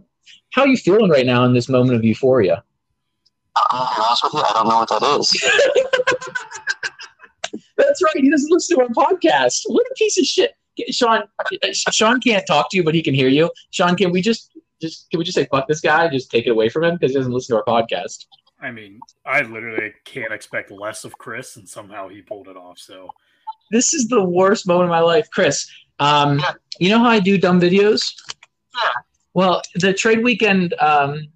how you feeling right now in this moment of euphoria. I'm be honest with you. I don't know what that is. That's right. He doesn't listen to our podcast. What a piece of shit. Sean, Sean can't talk to you, but he can hear you. Sean, can we just just can we just say fuck this guy? Just take it away from him because he doesn't listen to our podcast. I mean, I literally can't expect less of Chris, and somehow he pulled it off. So This is the worst moment of my life, Chris. Um, you know how I do dumb videos? Yeah. Well, the trade weekend, um,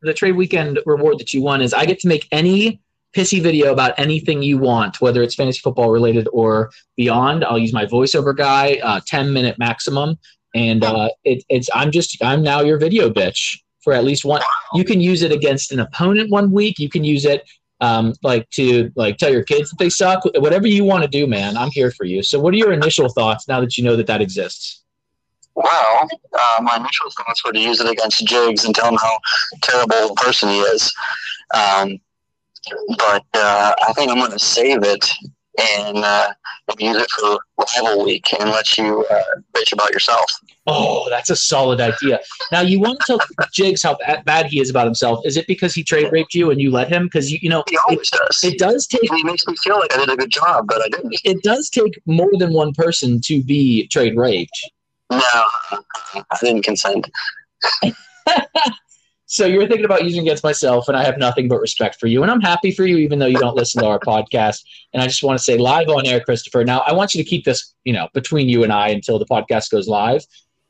the trade weekend reward that you won is I get to make any pissy video about anything you want, whether it's fantasy football related or beyond. I'll use my voiceover guy, uh, ten minute maximum, and uh, it, it's I'm just I'm now your video bitch for at least one. You can use it against an opponent one week. You can use it um, like to like tell your kids that they suck. Whatever you want to do, man, I'm here for you. So, what are your initial thoughts now that you know that that exists? Well, uh, my initial thoughts were to use it against Jigs and tell him how terrible a person he is. Um, but uh, I think I'm going to save it and uh, use it for rival week and let you uh, bitch about yourself. Oh, that's a solid idea. Now, you want to tell Jigs how bad he is about himself. Is it because he trade raped you and you let him? Because you, you know, He it, always does. it does take he makes me feel like I did a good job, but I didn't. it does take more than one person to be trade raped. No, I didn't consent. So you're thinking about using against myself, and I have nothing but respect for you, and I'm happy for you, even though you don't listen to our podcast. And I just want to say live on air, Christopher. Now I want you to keep this, you know, between you and I until the podcast goes live.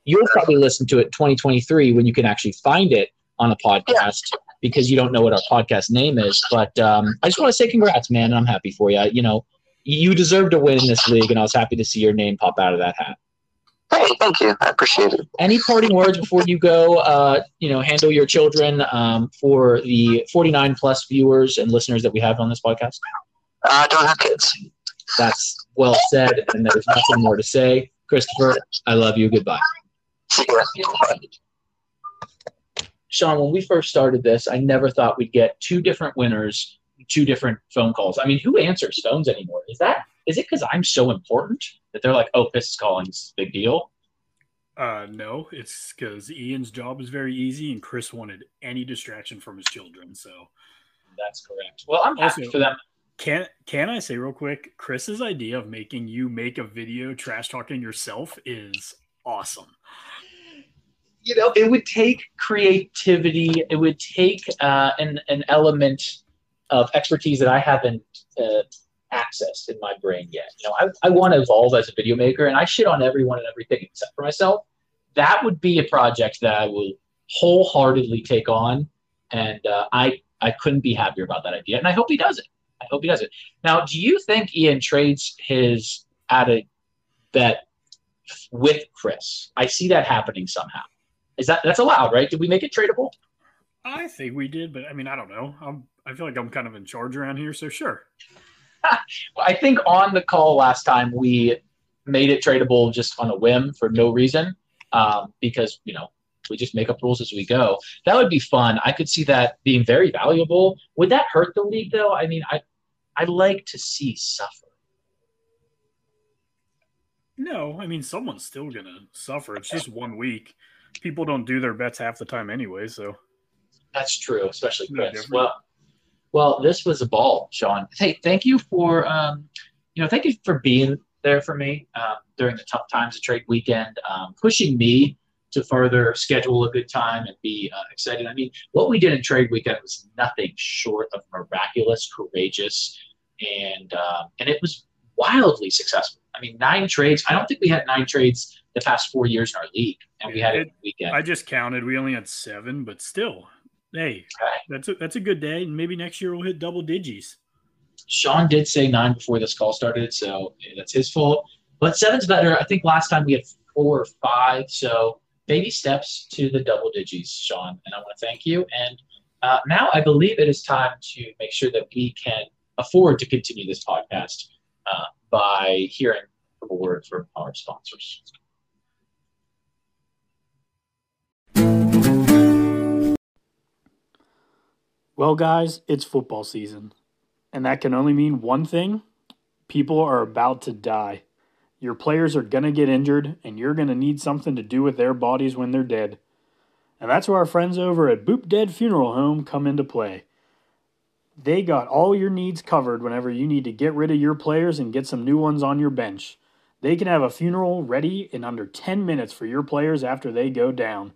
You'll probably listen to it 2023 when you can actually find it on a podcast because you don't know what our podcast name is. But um, I just want to say congrats, man, and I'm happy for you. You know, you deserve to win in this league, and I was happy to see your name pop out of that hat. Hey, thank you. I appreciate it. Any parting words before you go? Uh, you know, handle your children um, for the 49 plus viewers and listeners that we have on this podcast. I don't have kids. That's well said, and there's nothing more to say. Christopher, I love you. Goodbye. See ya. Bye. Sean, when we first started this, I never thought we'd get two different winners, two different phone calls. I mean, who answers phones anymore? Is that is it because I'm so important that they're like, oh, Piss is calling, it's a big deal? uh, no, it's because Ian's job is very easy, and Chris wanted any distraction from his children. So That's correct. Well, I'm happy Also- for them. can can I say real quick, Chris's idea of making you make a video trash talking yourself is awesome. you know, it would take creativity. It would take uh, an an element of expertise that I haven't uh, accessed in my brain yet. You know, I, I want to evolve as a video maker, and I shit on everyone and everything except for myself. That would be a project that I will wholeheartedly take on, and uh, I I couldn't be happier about that idea, and I hope he does it. I hope he does it. Now, do you think Ian trades his at a bet with Chris? I see that happening somehow. Is that that's allowed, right? Did we make it tradable? I think we did, but I mean, I don't know. I'm, I feel like I'm kind of in charge around here, so sure. I think on the call last time we made it tradable just on a whim for no reason, um, because you know we just make up rules as we go. That would be fun. I could see that being very valuable. Would that hurt the league though? I mean, I I like to see suffer. No, I mean, someone's still gonna suffer. It's just one week. People don't do their bets half the time anyway, so That's true, especially Chris. different. well, well, this was a ball, Sean. Hey, thank you for um, you know, thank you for being there for me um, during the tough times of trade weekend, um, pushing me to further schedule a good time and be uh, excited. I mean, what we did in trade weekend was nothing short of miraculous, courageous, and uh, and it was wildly successful. I mean, nine trades. I don't think we had nine trades the past four years in our league, and we had it, It- weekend. I just counted. We only had seven, but still, hey, that's a, that's a good day. And maybe next year we'll hit double digits. Sean did say nine before this call started, so that's his fault. But seven's better. I think last time we had four or five, so baby steps to the double digits, Sean. And I want to thank you. And uh, now I believe it is time to make sure that we can afford to continue this podcast uh, by hearing a word from our sponsors. Well, guys, it's football season. And that can only mean one thing people are about to die. Your players are going to get injured, and you're going to need something to do with their bodies when they're dead. And that's where our friends over at Boop Dead Funeral Home come into play. They got all your needs covered whenever you need to get rid of your players and get some new ones on your bench. They can have a funeral ready in under 10 minutes for your players after they go down.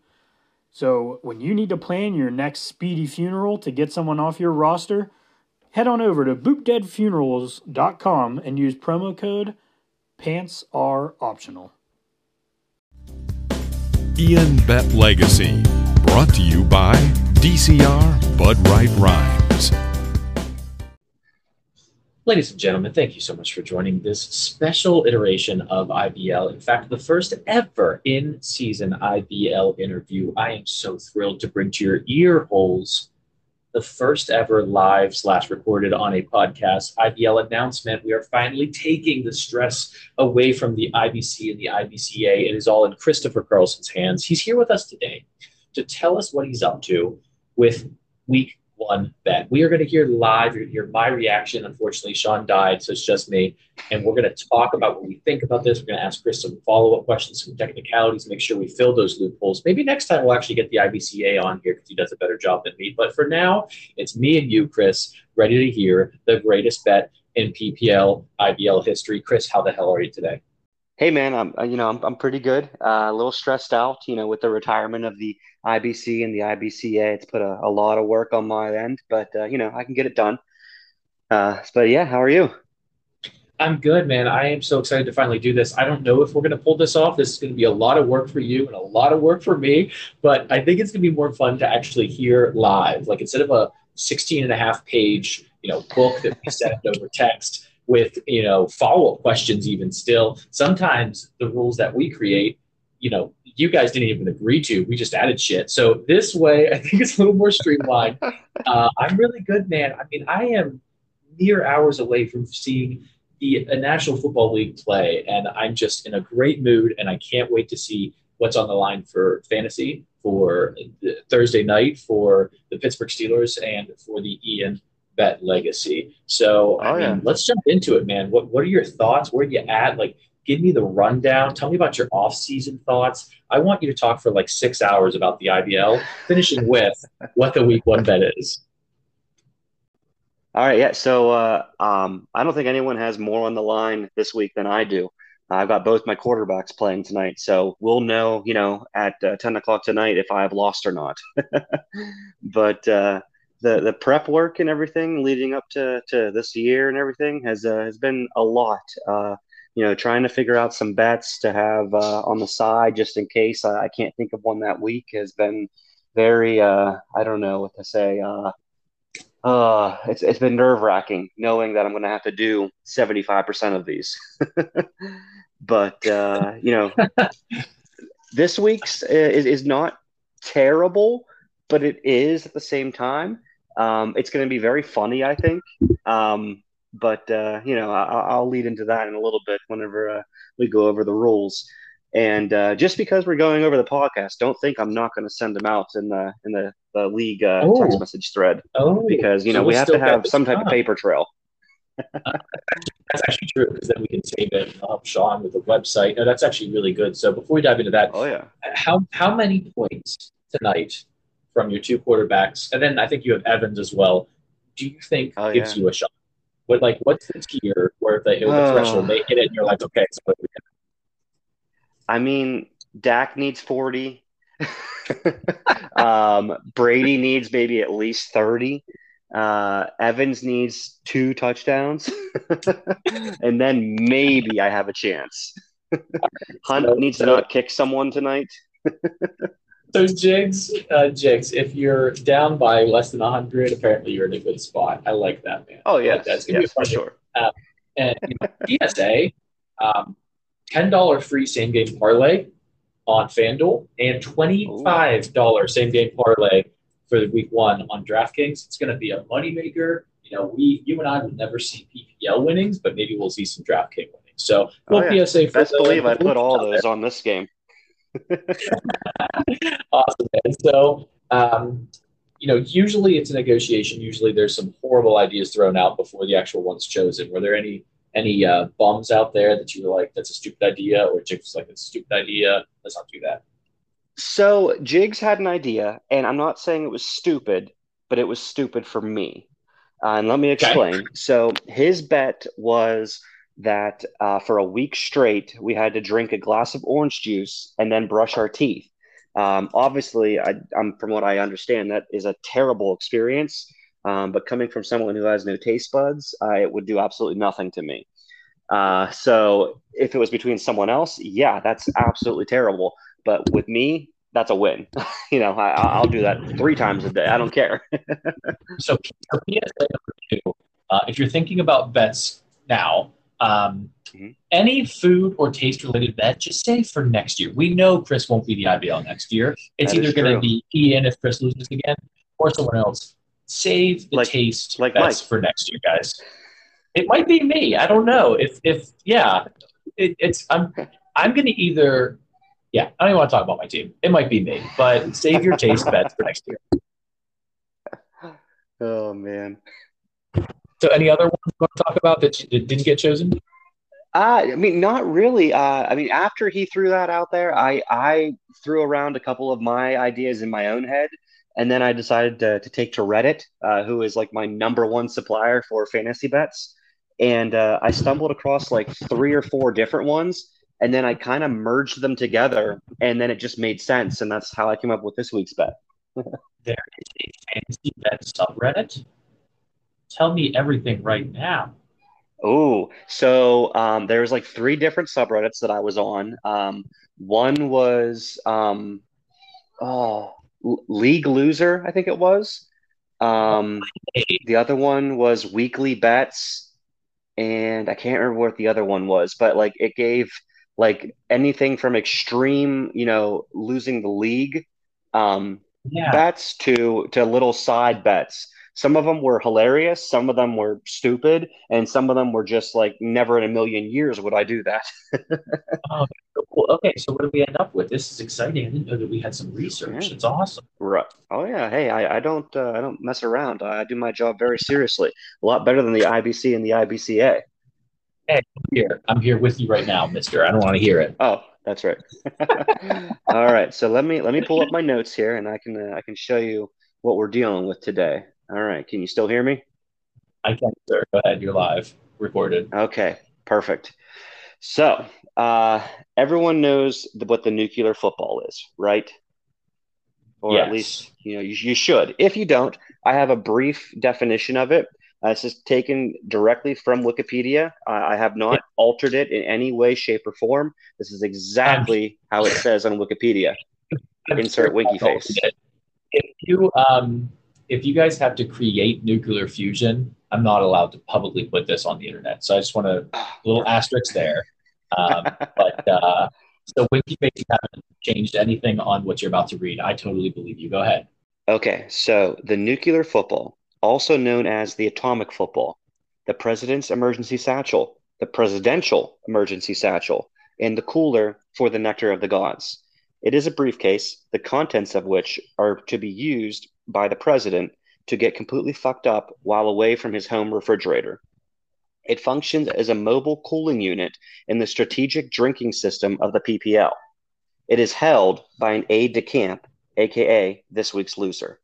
So, when you need to plan your next speedy funeral to get someone off your roster, head on over to boopdeadfunerals.com and use promo code Pants Are Optional. Ian Bet Legacy, brought to you by DCR Bud Wright Rhymes. Ladies and gentlemen, thank you so much for joining this special iteration of IBL. In fact, the first ever in season IBL interview. I am so thrilled to bring to your ear holes the first ever live slash recorded on a podcast IBL announcement. We are finally taking the stress away from the IBC and the IBCA. It is all in Christopher Carlson's hands. He's here with us today to tell us what he's up to with week one bet. We are going to hear live. You're going to hear my reaction. Unfortunately, Sean died, so it's just me. And we're going to talk about what we think about this. We're going to ask Chris some follow up questions, some technicalities, make sure we fill those loopholes. Maybe next time we'll actually get the IBCA on here because he does a better job than me. But for now, it's me and you, Chris, ready to hear the greatest bet in PPL IBL history. Chris, how the hell are you today? Hey man, I'm uh, you know I'm I'm pretty good. Uh, a little stressed out, you know, with the retirement of the IBC and the IBCA. It's put a, a lot of work on my end, but uh, you know I can get it done. Uh, but yeah, how are you? I'm good, man. I am so excited to finally do this. I don't know if we're going to pull this off. This is going to be a lot of work for you and a lot of work for me, but I think it's going to be more fun to actually hear live. Like instead of a 16 and a half page, you know, book that we send over text with, you know, follow-up questions even still. Sometimes the rules that we create, you know, you guys didn't even agree to. We just added shit. So this way, I think it's a little more streamlined. uh, I'm really good, man. I mean, I am mere hours away from seeing the National Football League play, and I'm just in a great mood, and I can't wait to see what's on the line for fantasy for Thursday night for the Pittsburgh Steelers and for the Ian Bet Legacy. So, I Oh, mean, yeah. let's jump into it, man. What What are your thoughts? Where are you at? Like, give me the rundown. Tell me about your off-season thoughts. I want you to talk for like six hours about the IBL, finishing with what the Week One bet is. All right, yeah. So uh, um, I don't think anyone has more on the line this week than I do. I've got both my quarterbacks playing tonight, so we'll know, you know, at uh, ten o'clock tonight if I have lost or not. but uh, the the prep work and everything leading up to, to this year and everything has uh, has been a lot. Uh, you know, trying to figure out some bets to have uh, on the side just in case I, I can't think of one that week has been very uh, I don't know what to say. Uh, uh, it's it's been nerve wracking knowing that I'm going to have to do 75% of these. but you know, this week's is is not terrible, but it is at the same time. Um, it's going to be very funny, I think. Um, but uh, you know, I, I'll lead into that in a little bit whenever uh, we go over the rules. And uh, just because we're going over the podcast, don't think I'm not going to send them out in the in the, the league uh, Oh. text message thread Oh, because you know we'll we have to have some this type of paper trail. That's actually true because then we can save it and help Sean with the website. No, that's actually really good. So before we dive into that, Oh yeah. how how many points tonight from your two quarterbacks, and then I think you have Evans as well. Do you think Oh, gives you a shot? What like what's the tier where if they hit the Oh. threshold, they hit it, and you're like, okay, so what do we got? I mean, Dak needs 40. um, Brady needs maybe at least 30. Uh, Evans needs two touchdowns. and then maybe I have a chance. Hunt needs to not kick someone tonight. So Jigs, uh, Jigs, if you're down by less than 100, apparently you're in a good spot. I like that, man. Oh, yeah, like yes. that. It's gonna be a for fun sure. And you know, PSA, um, $10 free same game parlay on FanDuel and $25 same game parlay for the week one on DraftKings. It's going to be a moneymaker. You know, we, you and I will never see PPL winnings, but maybe we'll see some DraftKings winnings. So, Oh, yeah. PSA Best believe I put all those on this game. awesome. And so, um, you know, usually it's a negotiation. Usually there's some horrible ideas thrown out before the actual one's chosen. Were there any any uh, bums out there that you were like, that's a stupid idea, or was like, it's a stupid idea. Let's not do that. So Jigs had an idea, and I'm not saying it was stupid, but it was stupid for me. Uh, and let me explain. So his bet was that uh, for a week straight, we had to drink a glass of orange juice and then brush our teeth. Um, obviously, I, I'm from what I understand, that is a terrible experience. Um, but coming from someone who has no taste buds, uh, it would do absolutely nothing to me. Uh, so if it was between someone else, yeah, that's absolutely terrible. But with me, that's a win. you know, I, I'll do that three times a day. I don't care. So, PSA number two, uh, if you're thinking about bets now, um, Mhm. any food or taste related bet, just say for next year. We know Chris won't be the IBL next year. It's That either going to be Ian if Chris loses again, or someone else. Save the Like- taste like bets Mike. for next year, guys. It might be me. I don't know. If if yeah, it, it's I'm I'm going to either. Yeah, I don't even want to talk about my team. It might be me, but save your taste bets for next year. oh man. So, any other ones you want to talk about that, that didn't get chosen? Uh, I mean, not really. Uh, I mean, after he threw that out there, I I threw around a couple of my ideas in my own head, and then I decided to, to take to Reddit, uh, who is like my number one supplier for fantasy bets, and uh, I stumbled across like three or four different ones, and then I kind of merged them together, and then it just made sense, and that's how I came up with this week's bet. There is a fantasy bet subreddit. Tell me everything right now. Oh, so um, there was like three different subreddits that I was on. Um, one was um, oh, League Loser, I think it was. Um, the other one was Weekly Bets, and I can't remember what the other one was, but like it gave like anything from extreme, you know, losing the league um, Yeah. bets to to little side bets. Some of them were hilarious, some of them were stupid, and some of them were just like never in a million years would I do that. Oh, cool. Okay, so what do we end up with? This is exciting. I didn't know that we had some research. Yeah. It's awesome. Right. Oh yeah. Hey, I, I don't uh, I don't mess around. I do my job very seriously. A lot better than the IBC and the IBCA. Hey, here, I'm here with you right now, Mister. I don't want to hear it. Oh, that's right. All right. So let me let me pull up my notes here, and I can uh, I can show you what we're dealing with today. All right. Can you still hear me? I can, sir. Go ahead. You're live, recorded. Okay, perfect. So, uh, everyone knows the, what the nuclear football is, right? Or at Yes. least, you know, you, you should. If you don't, I have a brief definition of it. Uh, this is taken directly from Wikipedia. I I have not altered it in any way, shape, or form. This is exactly how it says on Wikipedia. Insert winky face. If you um, if you guys have to create nuclear fusion, I'm not allowed to publicly put this on the internet. So I just want Ah, little asterisk there. Um, but uh, so Face, you haven't changed anything on what you're about to read. I totally believe you. Go ahead. Okay, so the nuclear football, also known as the atomic football, the president's emergency satchel, the presidential emergency satchel, and the cooler for the nectar of the gods. It is a briefcase, the contents of which are to be used by the president to get completely fucked up while away from his home refrigerator. It functions as a mobile cooling unit in the strategic drinking system of the PPL. It is held by an aide de camp aka this week's loser.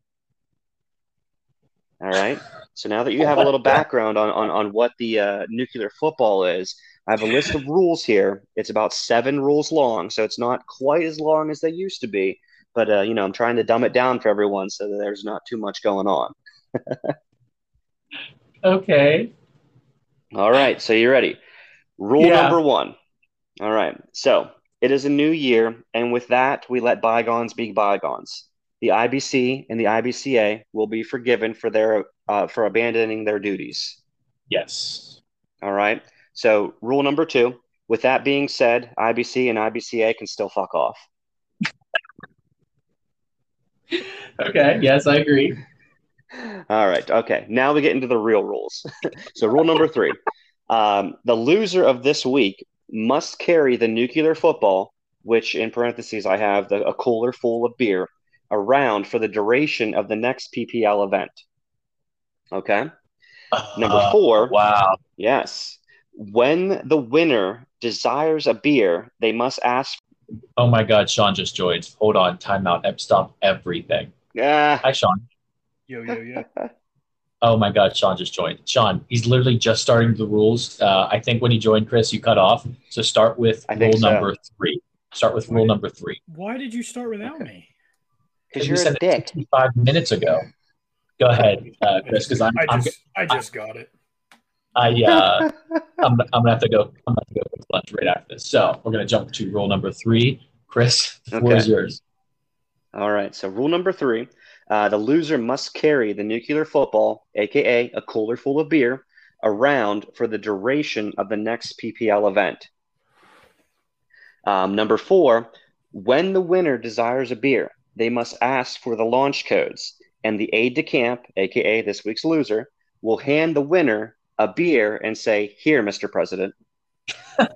All right. So now that you have a little background on on, on what the uh, nuclear football is, I have a list of rules here. It's about seven rules long, so it's not quite as long as they used to be. but uh, you know, I'm trying to dumb it down for everyone so that there's not too much going on. Okay. All right, so you're ready? Rule Yeah. number one. All right, so it is a new year, and with that, we let bygones be bygones. The IBC and the IBCA will be forgiven for their uh, for abandoning their duties. Yes. All right. So rule number two. With that being said, IBC and IBCA can still fuck off. Okay. Yes, I agree. All right. Okay. Now we get into the real rules. so, rule number three um, the loser of this week must carry the nuclear football, which in parentheses I have the, a cooler full of beer, around for the duration of the next PPL event. Okay. Number Uh, four. Wow. Yes. When the winner desires a beer, they must ask. Oh my God, Sean just joined. Hold on. Timeout. Ep- Stop everything. Yeah. Hi, Sean. Yo, yo, yo. Oh my God, Sean just joined. Sean, he's literally just starting the rules. Uh, I think when he joined, Chris, you cut off. So start with I rule so. number three. Start with rule number three. Why did you start without Okay. me? because you're a said it dick. Five minutes ago. Go ahead, uh, Chris, because I'm, I I'm, just, I just got it. I, uh, I'm, I'm gonna have to go. I'm gonna have to go to lunch right after this. So we're gonna jump to rule number three. Chris, the floor Okay. is yours. All right. So rule number three: uh, the loser must carry the nuclear football, aka a cooler full of beer, around for the duration of the next PPL event. Um, number four: when the winner desires a beer, they must ask for the launch codes, and the aide de camp, aka this week's loser, will hand the winner a beer and say, "Here, Mr. President."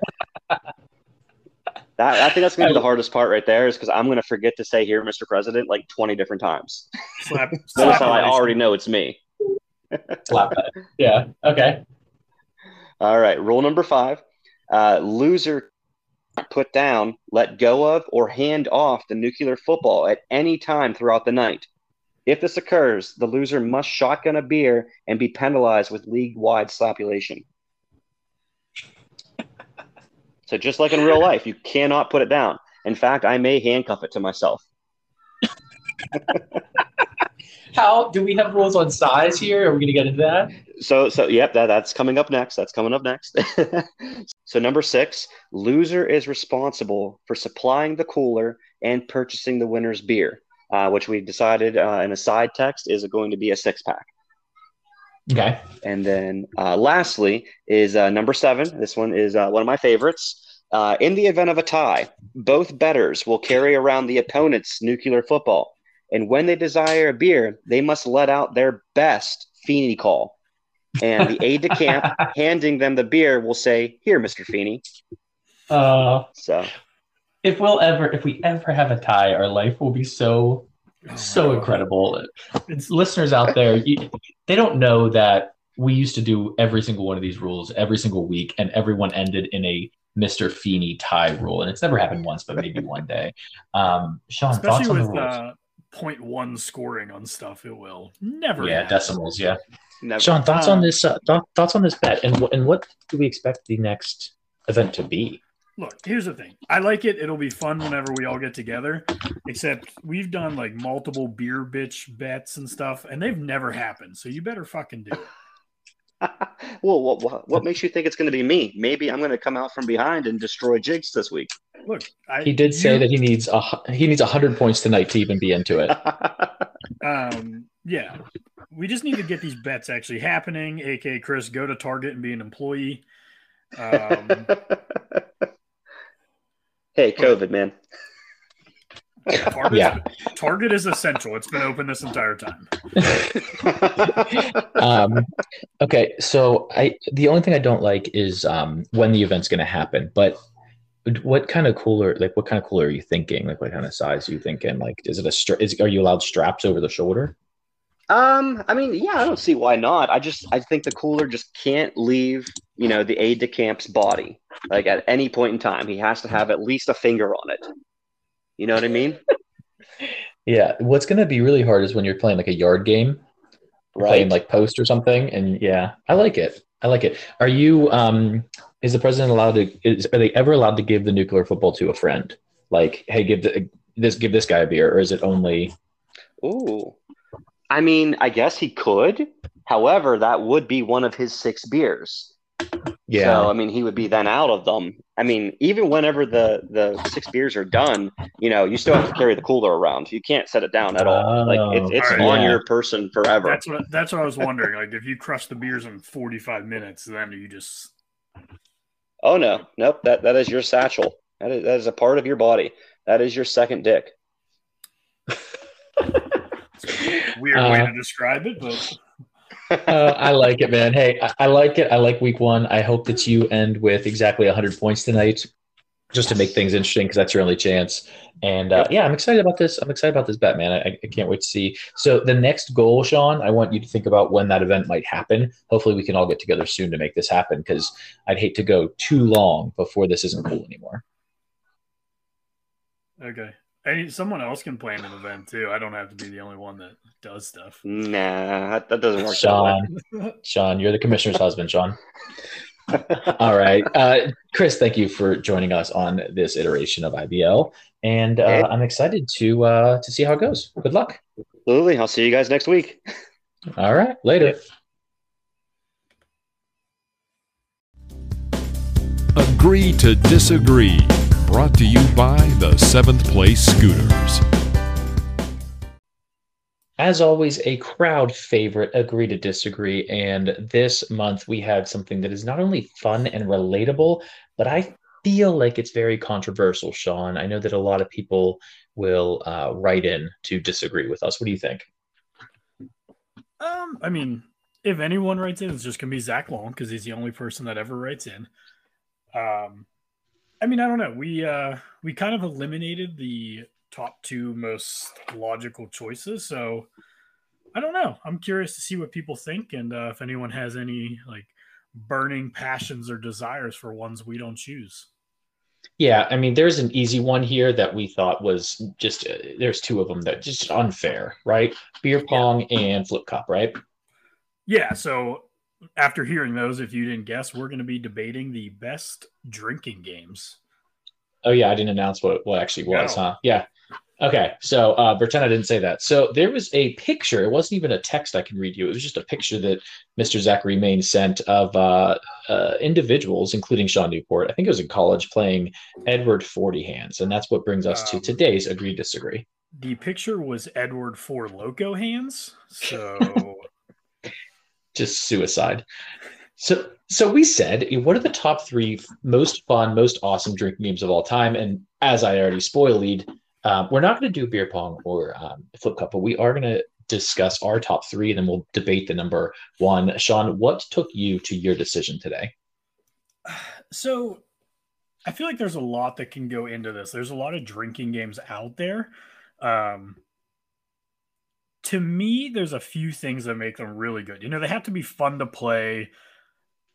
That, I think that's going to be the hardest part right there, is because I'm going to forget to say "Here, Mr. President" like 20 different times. Slap. Notice slap how I already know it's me. Slap that. Yeah. Okay. All right, rule number five: uh, loser put down, let go of, or hand off the nuclear football at any time throughout the night. If this occurs, the loser must shotgun a beer and be penalized with league-wide slapulation. So just like in real life, you cannot put it down. In fact, I may handcuff it to myself. How do we have rules on size here? Are we gonna get into that? So, so yep, that, that's coming up next. That's coming up next. so, number six, loser is responsible for supplying the cooler and purchasing the winner's beer, uh, which we decided uh, in a side text is going to be a six pack. Okay. And then, uh, lastly, is uh, number seven. This one is uh, one of my favorites. Uh, in the event of a tie, both betters will carry around the opponent's nuclear football, and when they desire a beer, they must let out their best Feeney call. And the aide de camp handing them the beer will say, "Here, Mister Feeney." Uh, So, if we'll ever, if we ever have a tie, our life will be so Oh so God. incredible. It's listeners out there, you, they don't know that we used to do every single one of these rules every single week, and everyone ended in a Mr. Feeney tie rule, and it's never happened once, but maybe one day. Um, Sean, thoughts Especially on the with rules? uh, point one scoring on stuff, it will never. yeah, happen. decimals. Yeah, never. Sean, thoughts on this? Uh, th- thoughts on this bet, and wh- and what do we expect the next event to be? Look, here's the thing. I like it. It'll be fun whenever we all get together. Except we've done like multiple beer bitch bets and stuff, and they've never happened. So you better fucking do it. well, what, what what makes you think it's going to be me? Maybe I'm going to come out from behind and destroy Jigs this week. Look, I, He did say you- that he needs a he needs hundred points tonight to even be into it. Um, yeah, we just need to get these bets actually happening. AK Chris, go to Target and be an employee. Um, hey, COVID, man. Target, Yeah. Target is essential. It's been open this entire time. um, okay, so I the only thing I don't like is um, when the event's going to happen. But what kind of cooler, like what kind of cooler are you thinking? Like what kind of size are you thinking? Like is it a stra- is are you allowed straps over the shoulder? Um, I mean, yeah, I don't see why not. I just I think the cooler just can't leave, you know, the aide de camp's body. Like at any point in time, he has to have at least a finger on it. You know what I mean? Yeah, what's going to be really hard is when you're playing like a yard game, playing Right. like post or something. And yeah, I like it. I like it. Are you? Um, is the president allowed to? Is, are they ever allowed to give the nuclear football to a friend? Like, hey, give the this give this guy a beer, or is it only? Ooh. I mean, I guess he could. However, that would be one of his six beers. Yeah. So I mean, he would be then out of them. I mean, even whenever the the six beers are done, you know, you still have to carry the cooler around. You can't set it down at all. Like oh. it's, it's Alright. on Yeah. your person forever. That's what that's what I was wondering. Like if you crush the beers in 45 minutes, then you just Oh no, nope. That that is your satchel. That is that is a part of your body. That is your second dick. weird way Uh, to describe it, but uh, I like it, man. Hey, I, I like it. I like week one. I hope that you end with exactly 100 points tonight, just to make things interesting, because that's your only chance. And uh, yeah, I'm excited about this. I'm excited about this bet, man. I, I can't wait to see. So the next goal, Sean, I want you to think about when that event might happen. Hopefully, we can all get together soon to make this happen, because I'd hate to go too long before this isn't cool anymore. okay. Any someone else can plan an event too. I don't have to be the only one that does stuff. Nah, that, that doesn't work. Sean, Sean, you're the commissioner's husband, Sean. All right. Uh, Chris, thank you for joining us on this iteration of IBL. And uh, Hey. I'm excited to uh, to see how it goes. Good luck. Absolutely. I'll see you guys next week. All right. Later. Agree to Disagree. Brought to you by the Seventh Place Scooters. As always, a crowd favorite, Agree to Disagree. And this month we have something that is not only fun and relatable, but I feel like it's very controversial, Sean. I know that a lot of people will uh, write in to disagree with us. What do you think? Um, I mean, if anyone writes in, it's just gonna be Zach Long because he's the only person that ever writes in. Um, I mean, I don't know. We uh we kind of eliminated the top two most logical choices, so I don't know. I'm curious to see what people think and uh, if anyone has any like burning passions or desires for ones we don't choose. Yeah, I mean, there's an easy one here that we thought was just uh, there's two of them that just unfair, right? Beer pong and flip cup, right? Yeah, so after hearing those, if you didn't guess, we're going to be debating the best drinking games. Oh yeah, I didn't announce what what actually was, No. huh? Yeah. Okay, so uh, pretend I didn't say that. So there was a picture. It wasn't even a text I can read you. It was just a picture that Mr. Zachary Main sent of uh, uh, individuals, including Sean Newport. I think it was in college playing Edward Forty Hands, and that's what brings us to Um, today's agree disagree. The picture was Edward Four Loco hands. So just suicide. So, so we said, what are the top three most fun, most awesome drinking games of all time? And as I already spoiled, um, we're not going to do beer pong or um, flip cup, but we are going to discuss our top three, and then we'll debate the number one. Sean, what took you to your decision today? so I feel like there's a lot that can go into this. There's a lot of drinking games out there. Um, to me, there's a few things that make them really good. You know, they have to be fun to play,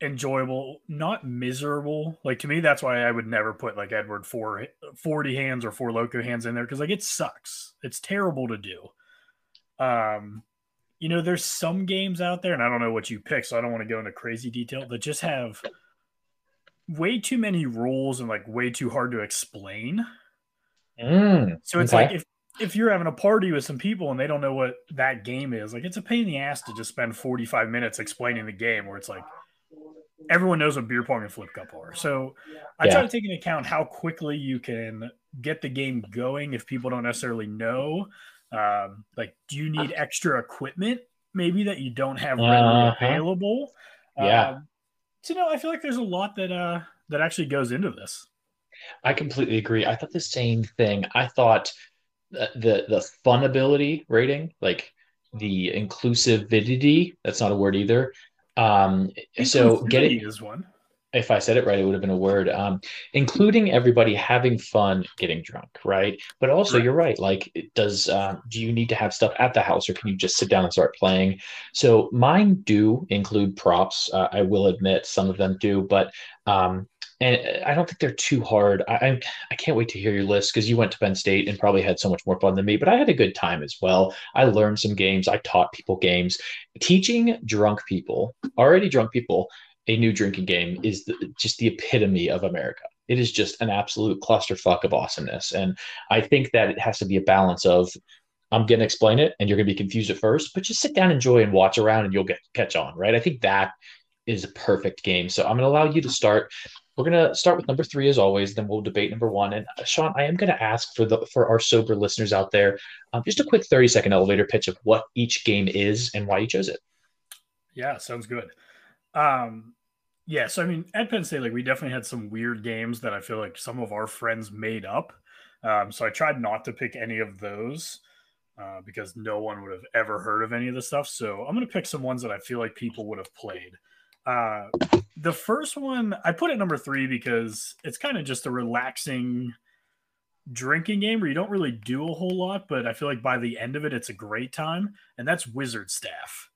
enjoyable, not miserable. Like to me, that's why I would never put like Edward four, 40 hands or four loco hands in there because like it sucks. It's terrible to do. Um, you know, there's some games out there, and I don't know what you pick, so I don't want to go into crazy detail that just have way too many rules and like way too hard to explain. Mm, So it's okay. like if if you're having a party with some people and they don't know what that game is, like it's a pain in the ass to just spend 45 minutes explaining the game where it's like everyone knows what beer pong and flip cup are. So I try to take into account how quickly you can get the game going if people don't necessarily know. Um, like, do you need extra equipment maybe that you don't have readily Uh-huh. available? Yeah. Um, so no, I feel like there's a lot that uh that actually goes into this. I completely agree. I thought the same thing. I thought the the, the fun ability rating, like the inclusivity, that's not a word either. Um, so getting is one. if I said it right, it would have been a word. Um, including everybody having fun getting drunk, right? But also, Right. you're right. Like, it does uh, do you need to have stuff at the house, or can you just sit down and start playing? So mine do include props. Uh, I will admit some of them do, but um, and uh, I don't think they're too hard. I I, I can't wait to hear your list because you went to Penn State and probably had so much more fun than me. But I had a good time as well. I learned some games. I taught people games. Teaching drunk people, already drunk people, a new drinking game is the, just the epitome of America. It is just an absolute clusterfuck of awesomeness. And I think that it has to be a balance of I'm going to explain it and you're going to be confused at first, but just sit down, enjoy, and watch around and you'll get catch on, right? I think that is a perfect game. So I'm going to allow you to start. We're to start with number three as always. Then we'll debate number one. And uh, Sean, I am to ask for the for our sober listeners out there, um, just a quick 30 second elevator pitch of what each game is and why you chose it. Yeah, sounds good. Um, yeah, so I mean, at Penn State, like we definitely had some weird games that I feel like some of our friends made up. Um, so I tried not to pick any of those uh, because no one would have ever heard of any of the stuff. So I'm going to pick some ones that I feel like people would have played. Uh, the first one I put at number three because it's kind of just a relaxing drinking game where you don't really do a whole lot, but I feel like by the end of it, it's a great time, and that's Wizard Staff.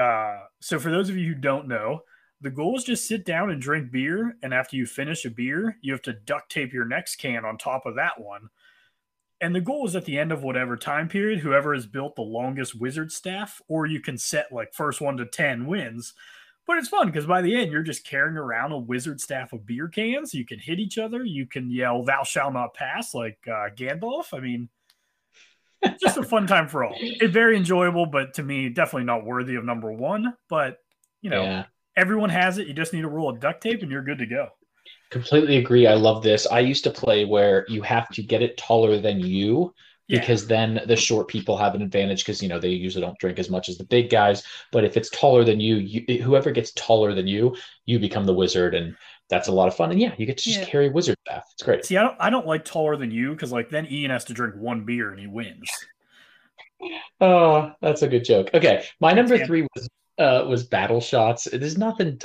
Uh, so for those of you who don't know, the goal is just sit down and drink beer, and after you finish a beer, you have to duct tape your next can on top of that one. And the goal is at the end of whatever time period, whoever has built the longest wizard staff, or you can set like first one to 10 wins. But it's fun because by the end, you're just carrying around a wizard staff of beer cans. You can hit each other. You can yell, Thou shalt not pass, like uh, Gandalf. I mean, just a fun time for all. It's very enjoyable, but to me, definitely not worthy of number one. But, you know, yeah. everyone has it. You just need a roll of duct tape and you're good to go. Completely agree. I love this. I used to play where you have to get it taller than you because yeah. then the short people have an advantage because you know they usually don't drink as much as the big guys. But if it's taller than you, you whoever gets taller than you you become the wizard and that's a lot of fun. And yeah you get to just yeah. carry wizard staff. It's great. See i don't i don't like taller than you because like then ian has to drink one beer and he wins. Oh that's a good joke. Okay my number three was uh was battle shots. There's nothing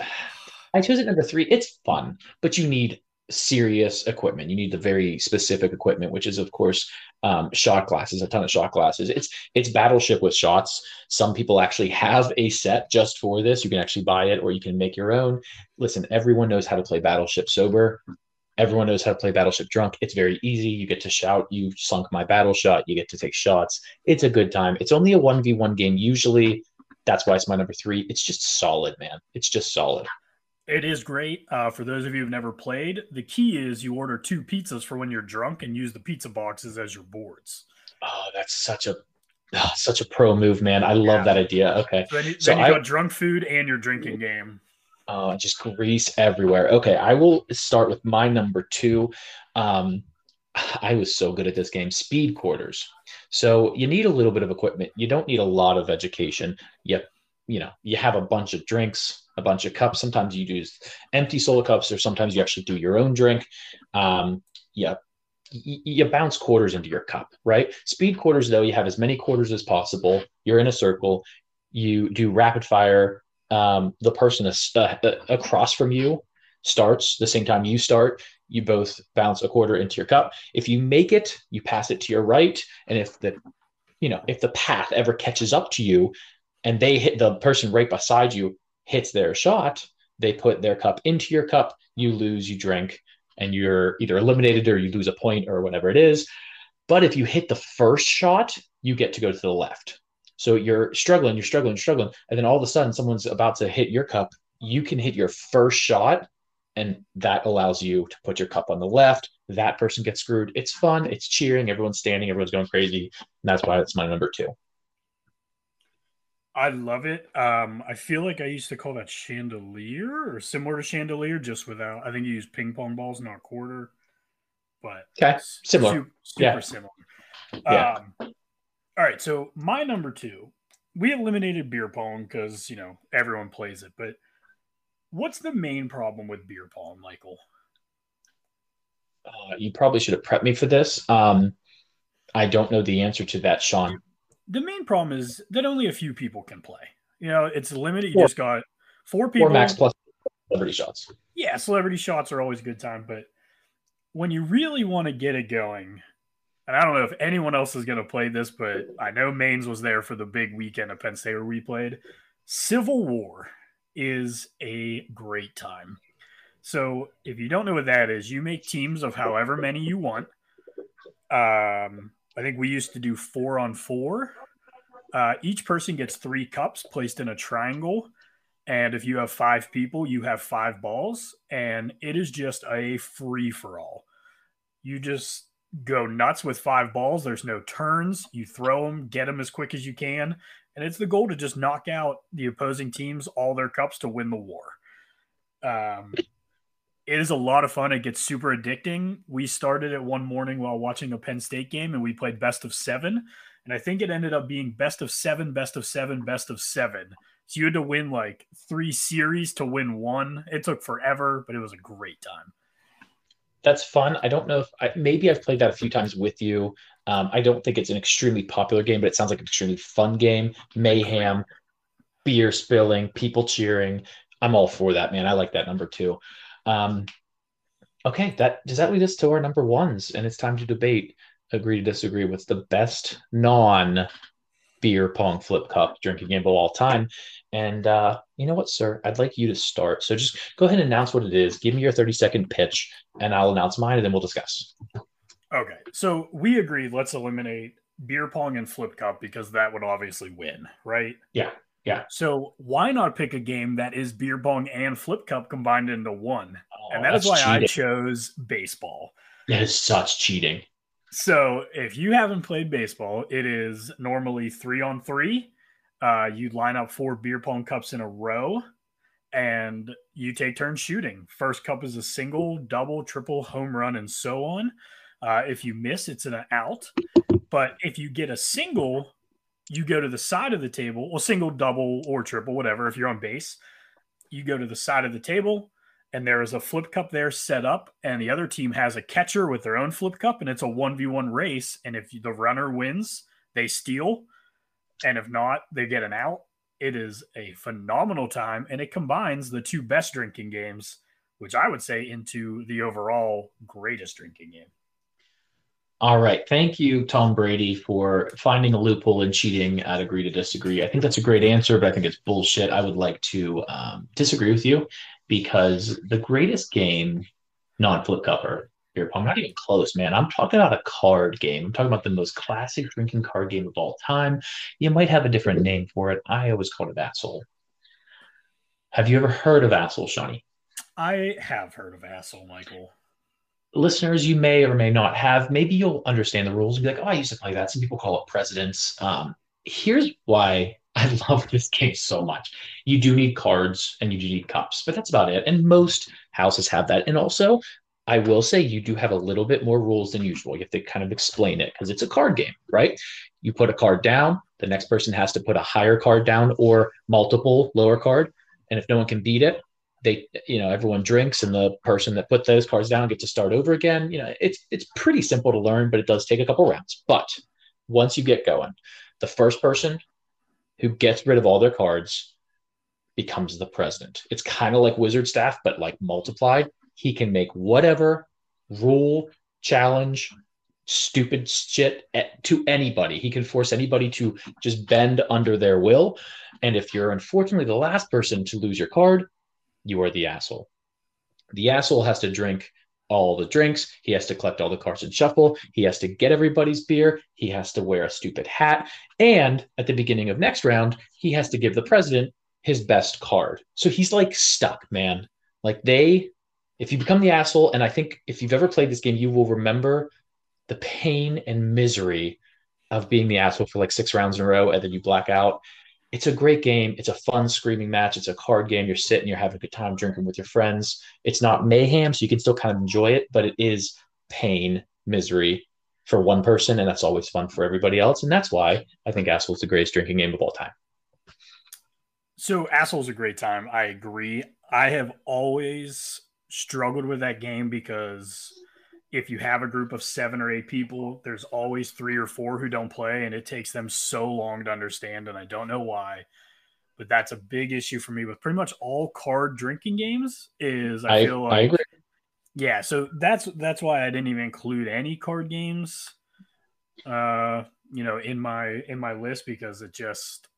i chose it number three. It's fun but you need serious equipment. You need the very specific equipment, which is of course um, shot glasses, a ton of shot glasses. It's it's battleship with shots. Some people actually have a set just for this. You can actually buy it or you can make your own. Listen, everyone knows how to play battleship sober. Everyone knows how to play battleship drunk. It's very easy. You get to shout, you sunk my battle shot. You get to take shots. It's a good time. It's only a 1v1 game usually. That's why it's my number three. It's just solid, man. It's just solid. It is great. Uh, for those of you who've never played, the key is you order two pizzas for when you're drunk and use the pizza boxes as your boards. Oh, that's such a oh, such a pro move, man. I love yeah. that idea. Okay, so then you, so then you I, got drunk food and your drinking game. Oh, just grease everywhere. Okay, I will start with my number two. Um, I was so good at this game. Speed quarters. So you need a little bit of equipment. You don't need a lot of education. You you know you have a bunch of drinks a bunch of cups. Sometimes you use empty solo cups, or sometimes you actually do your own drink. Um, yeah, you bounce quarters into your cup, right? Speed quarters, though, you have as many quarters as possible. You're in a circle. You do rapid fire. Um, the person uh, across from you starts the same time you start. You both bounce a quarter into your cup. If you make it, you pass it to your right. And if the, you know, if the path ever catches up to you, and they hit the person right beside you hits their shot, they put their cup into your cup, you lose, you drink, and you're either eliminated or you lose a point or whatever it is. But if you hit the first shot, you get to go to the left. So you're struggling, you're struggling, struggling, and then all of a sudden someone's about to hit your cup. You can hit your first shot, and that allows you to put your cup on the left. That person gets screwed. It's fun, it's cheering, everyone's standing, everyone's going crazy. And that's why it's my number two. I love it. Um, I feel like I used to call that chandelier or similar to chandelier, just without. I think you use ping pong balls, not quarter, but okay, similar, super, super yeah. similar. Yeah. Um, all right, so my number two, we eliminated beer pong because you know everyone plays it, but what's the main problem with beer pong, Michael? Uh, you probably should have prepped me for this. Um, I don't know the answer to that, Sean the main problem is that only a few people can play. You know, it's limited. You just got four people. Four max plus celebrity shots. Yeah, celebrity shots are always a good time, but when you really want to get it going, and I don't know if anyone else is going to play this, but I know Maines was there for the big weekend of Penn State where we played. Civil War is a great time. So if you don't know what that is, you make teams of however many you want. Um, I think we used to do four on four. Uh, each person gets three cups placed in a triangle, And if you have five people, you have five balls, and it is just a free for all. You just go nuts with five balls. There's no turns. You throw them, get them as quick as you can. And it's the goal to just knock out the opposing teams all their cups to win the war. Um, it is a lot of fun. It gets super addicting. We started it one morning while watching a Penn State game and we played best of seven. And I think it ended up being best of seven, best of seven, best of seven. So you had to win like three series to win one. It took forever, but it was a great time. That's fun. I don't know if I, maybe I've played that a few times with you. Um, I don't think it's an extremely popular game, but it sounds like an extremely fun game. Mayhem, beer spilling, people cheering. I'm all for that, man. I like that number two. Um, okay, that does that lead us to our number ones, and it's time to debate agree to disagree. What's the best non beer pong flip cup drinking game of all time? And uh, you know what, sir? I'd like you to start. So just go ahead and announce what it is. Give me your 30 second pitch, and I'll announce mine, and then we'll discuss. Okay. So we agreed let's eliminate beer pong and flip cup because that would obviously win, right? Yeah. Yeah. So why not pick a game that is beer pong and flip cup combined into one? Oh, and that is why that's I chose baseball. That is such cheating. So if you haven't played baseball, it is normally three on three. Uh, you line up four beer pong cups in a row, and you take turns shooting. First cup is a single, double, triple, home run, and so on. Uh, if you miss, it's an out. But if you get a single, you go to the side of the table, well, single, double, or triple, whatever. If you're on base, you go to the side of the table, and there is a flip cup there set up, and the other team has a catcher with their own flip cup, and it's a 1v1 race. And if the runner wins, they steal. And if not, they get an out. It is a phenomenal time, and it combines the two best drinking games, which I would say into the overall greatest drinking game. All right. Thank you, Tom Brady, for finding a loophole and cheating at Agree to Disagree. I think that's a great answer, but I think it's bullshit. I would like to um, disagree with you because the greatest game, non flip cup or beer pong, not even close, man. I'm talking about a card game. I'm talking about the most classic drinking card game of all time. You might have a different name for it. I always called it Asshole. Have you ever heard of Asshole, Shawnee? I have heard of Asshole, Michael. Listeners, you may or may not have. Maybe you'll understand the rules and be like, "Oh, I used to play that." Some people call it presidents. Um, here's why I love this game so much. You do need cards and you do need cups, but that's about it. And most houses have that. And also, I will say you do have a little bit more rules than usual. You have to kind of explain it because it's a card game, right? You put a card down, the next person has to put a higher card down or multiple lower card. And if no one can beat it, they you know everyone drinks and the person that put those cards down gets to start over again. You know it's it's pretty simple to learn but it does take a couple rounds. But once you get going the first person who gets rid of all their cards becomes the president. It's kind of like wizard staff but like multiplied. He can make whatever rule challenge stupid shit to anybody. He can force anybody to just bend under their will. And if you're unfortunately the last person to lose your card you are the asshole. The asshole has to drink all the drinks. He has to collect all the cards and shuffle. He has to get everybody's beer. He has to wear a stupid hat. And at the beginning of next round, he has to give the president his best card. So he's like stuck, man. Like they, if you become the asshole, and I think if you've ever played this game, you will remember the pain and misery of being the asshole for like six rounds in a row and then you black out it's a great game. It's a fun screaming match. It's a card game. You're sitting, you're having a good time drinking with your friends. It's not mayhem, so you can still kind of enjoy it, but it is pain, misery for one person, and that's always fun for everybody else. And that's why I think Asshole's the greatest drinking game of all time. So Asshole's a great time. I agree. I have always struggled with that game because if you have a group of seven or eight people, there's always three or four who don't play, and it takes them so long to understand, and I don't know why. But that's a big issue for me with pretty much all card drinking games. Is I, I, feel like I agree. yeah, so that's that's why I didn't even include any card games, uh, you know, in my in my list because it just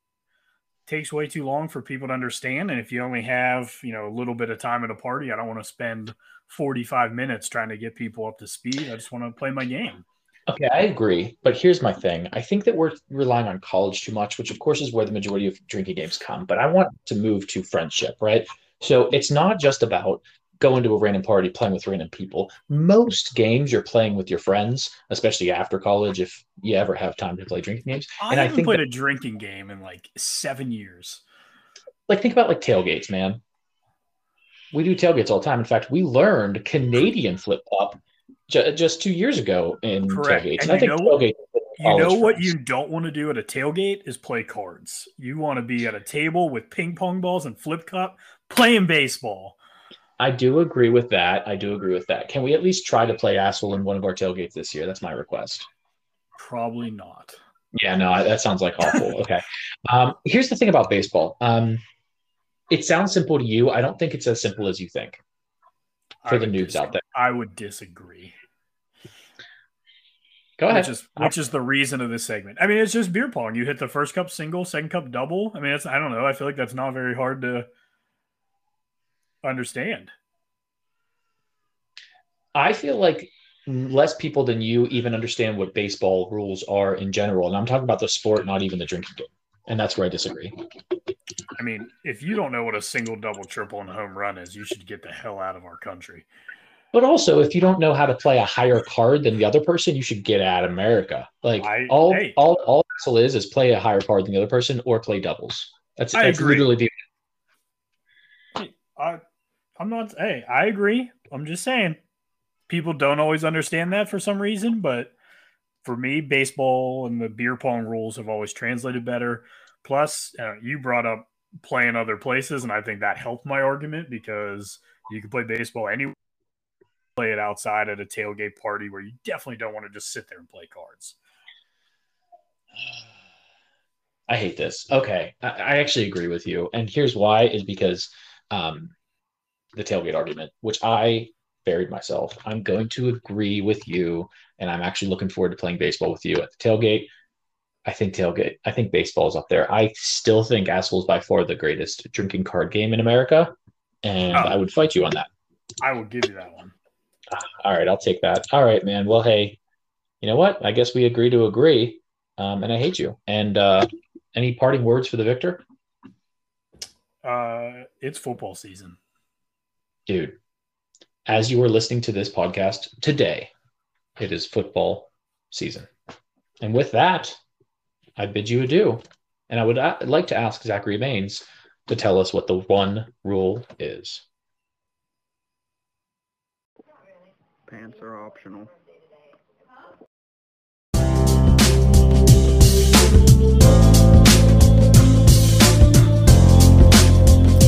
takes way too long for people to understand. And if you only have you know a little bit of time at a party, I don't want to spend forty five minutes trying to get people up to speed. I just want to play my game. Okay, I agree. But here's my thing. I think that we're relying on college too much, which of course is where the majority of drinking games come. But I want to move to friendship, right? So it's not just about going to a random party, playing with random people. Most games you're playing with your friends, especially after college, if you ever have time to play drinking games. I and I haven't think played that- a drinking game in like seven years. like think about like tailgates, man. We do tailgates all the time. In fact, we learned Canadian flip flop ju- just two years ago in Correct. tailgates. And And I think know tailgates. You know what you don't want to do at a tailgate is play cards. You want to be at a table with ping pong balls and flip cup playing baseball. I do agree with that. I do agree with that. Can we at least try to play asshole in one of our tailgates this year? That's my request. Probably not. Yeah, no, that sounds like awful. Okay. Um, here's the thing about baseball. Um, it sounds simple to you. I don't think it's as simple as you think. For the noobs out there. I would disagree. Go ahead. Which is which is the reason of this segment. I mean, it's just beer pong. You hit the first cup single, second cup double. I mean, it's I don't know. I feel like that's not very hard to understand. I feel like less people than you even understand what baseball rules are in general. And I'm talking about the sport, not even the drinking game. And that's where I disagree. I mean, if you don't know what a single, double, triple, and home run is, you should get the hell out of our country. But also, if you don't know how to play a higher card than the other person, you should get out of America. Like I- all, hey. all, all Asshole is is play a higher card than the other person or play doubles. That's, I that's agree. literally the I, I'm not. Hey, I agree. I'm just saying, people don't always understand that for some reason. But for me, baseball and the beer pong rules have always translated better. Plus, uh, you brought up playing other places, and I think that helped my argument because you can play baseball anywhere. Play it outside at a tailgate party where you definitely don't want to just sit there and play cards. I hate this. Okay. I, I actually agree with you. And here's why is because um, the tailgate argument, which I buried myself. I'm going to agree with you. And I'm actually looking forward to playing baseball with you at the tailgate. I think tailgate, I think baseball is up there. I still think Asshole is by far the greatest drinking card game in America. And Oh. I would fight you on that. I will give you that one. All right, I'll take that. All right, man. Well, hey, you know what? I guess we agree to agree. Um, and I hate you. And uh, any parting words for the victor? Uh, it's football season. dude, as you are listening to this podcast today, it is football season. And with that, I bid you adieu. And I would uh, like to ask Zachary Baines to tell us what the one rule is. Pants are optional.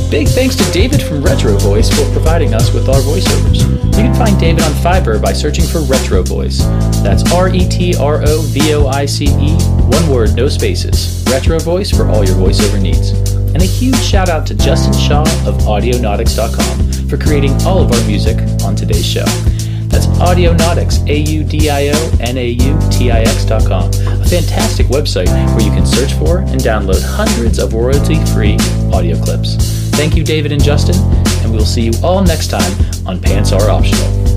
Big thanks to David from Retro Voice for providing us with our voiceovers. You can find David on Fiverr by searching for Retro Voice. That's R E T R O V O I C E, one word, no spaces. Retro Voice for all your voiceover needs. And a huge shout out to Justin Shaw of Audionautix.com for creating all of our music on today's show. That's Audionautix, A U D I O N A U T I X.com, a fantastic website where you can search for and download hundreds of royalty free audio clips. Thank you, David and Justin, and we'll see you all next time on Pants Are Optional.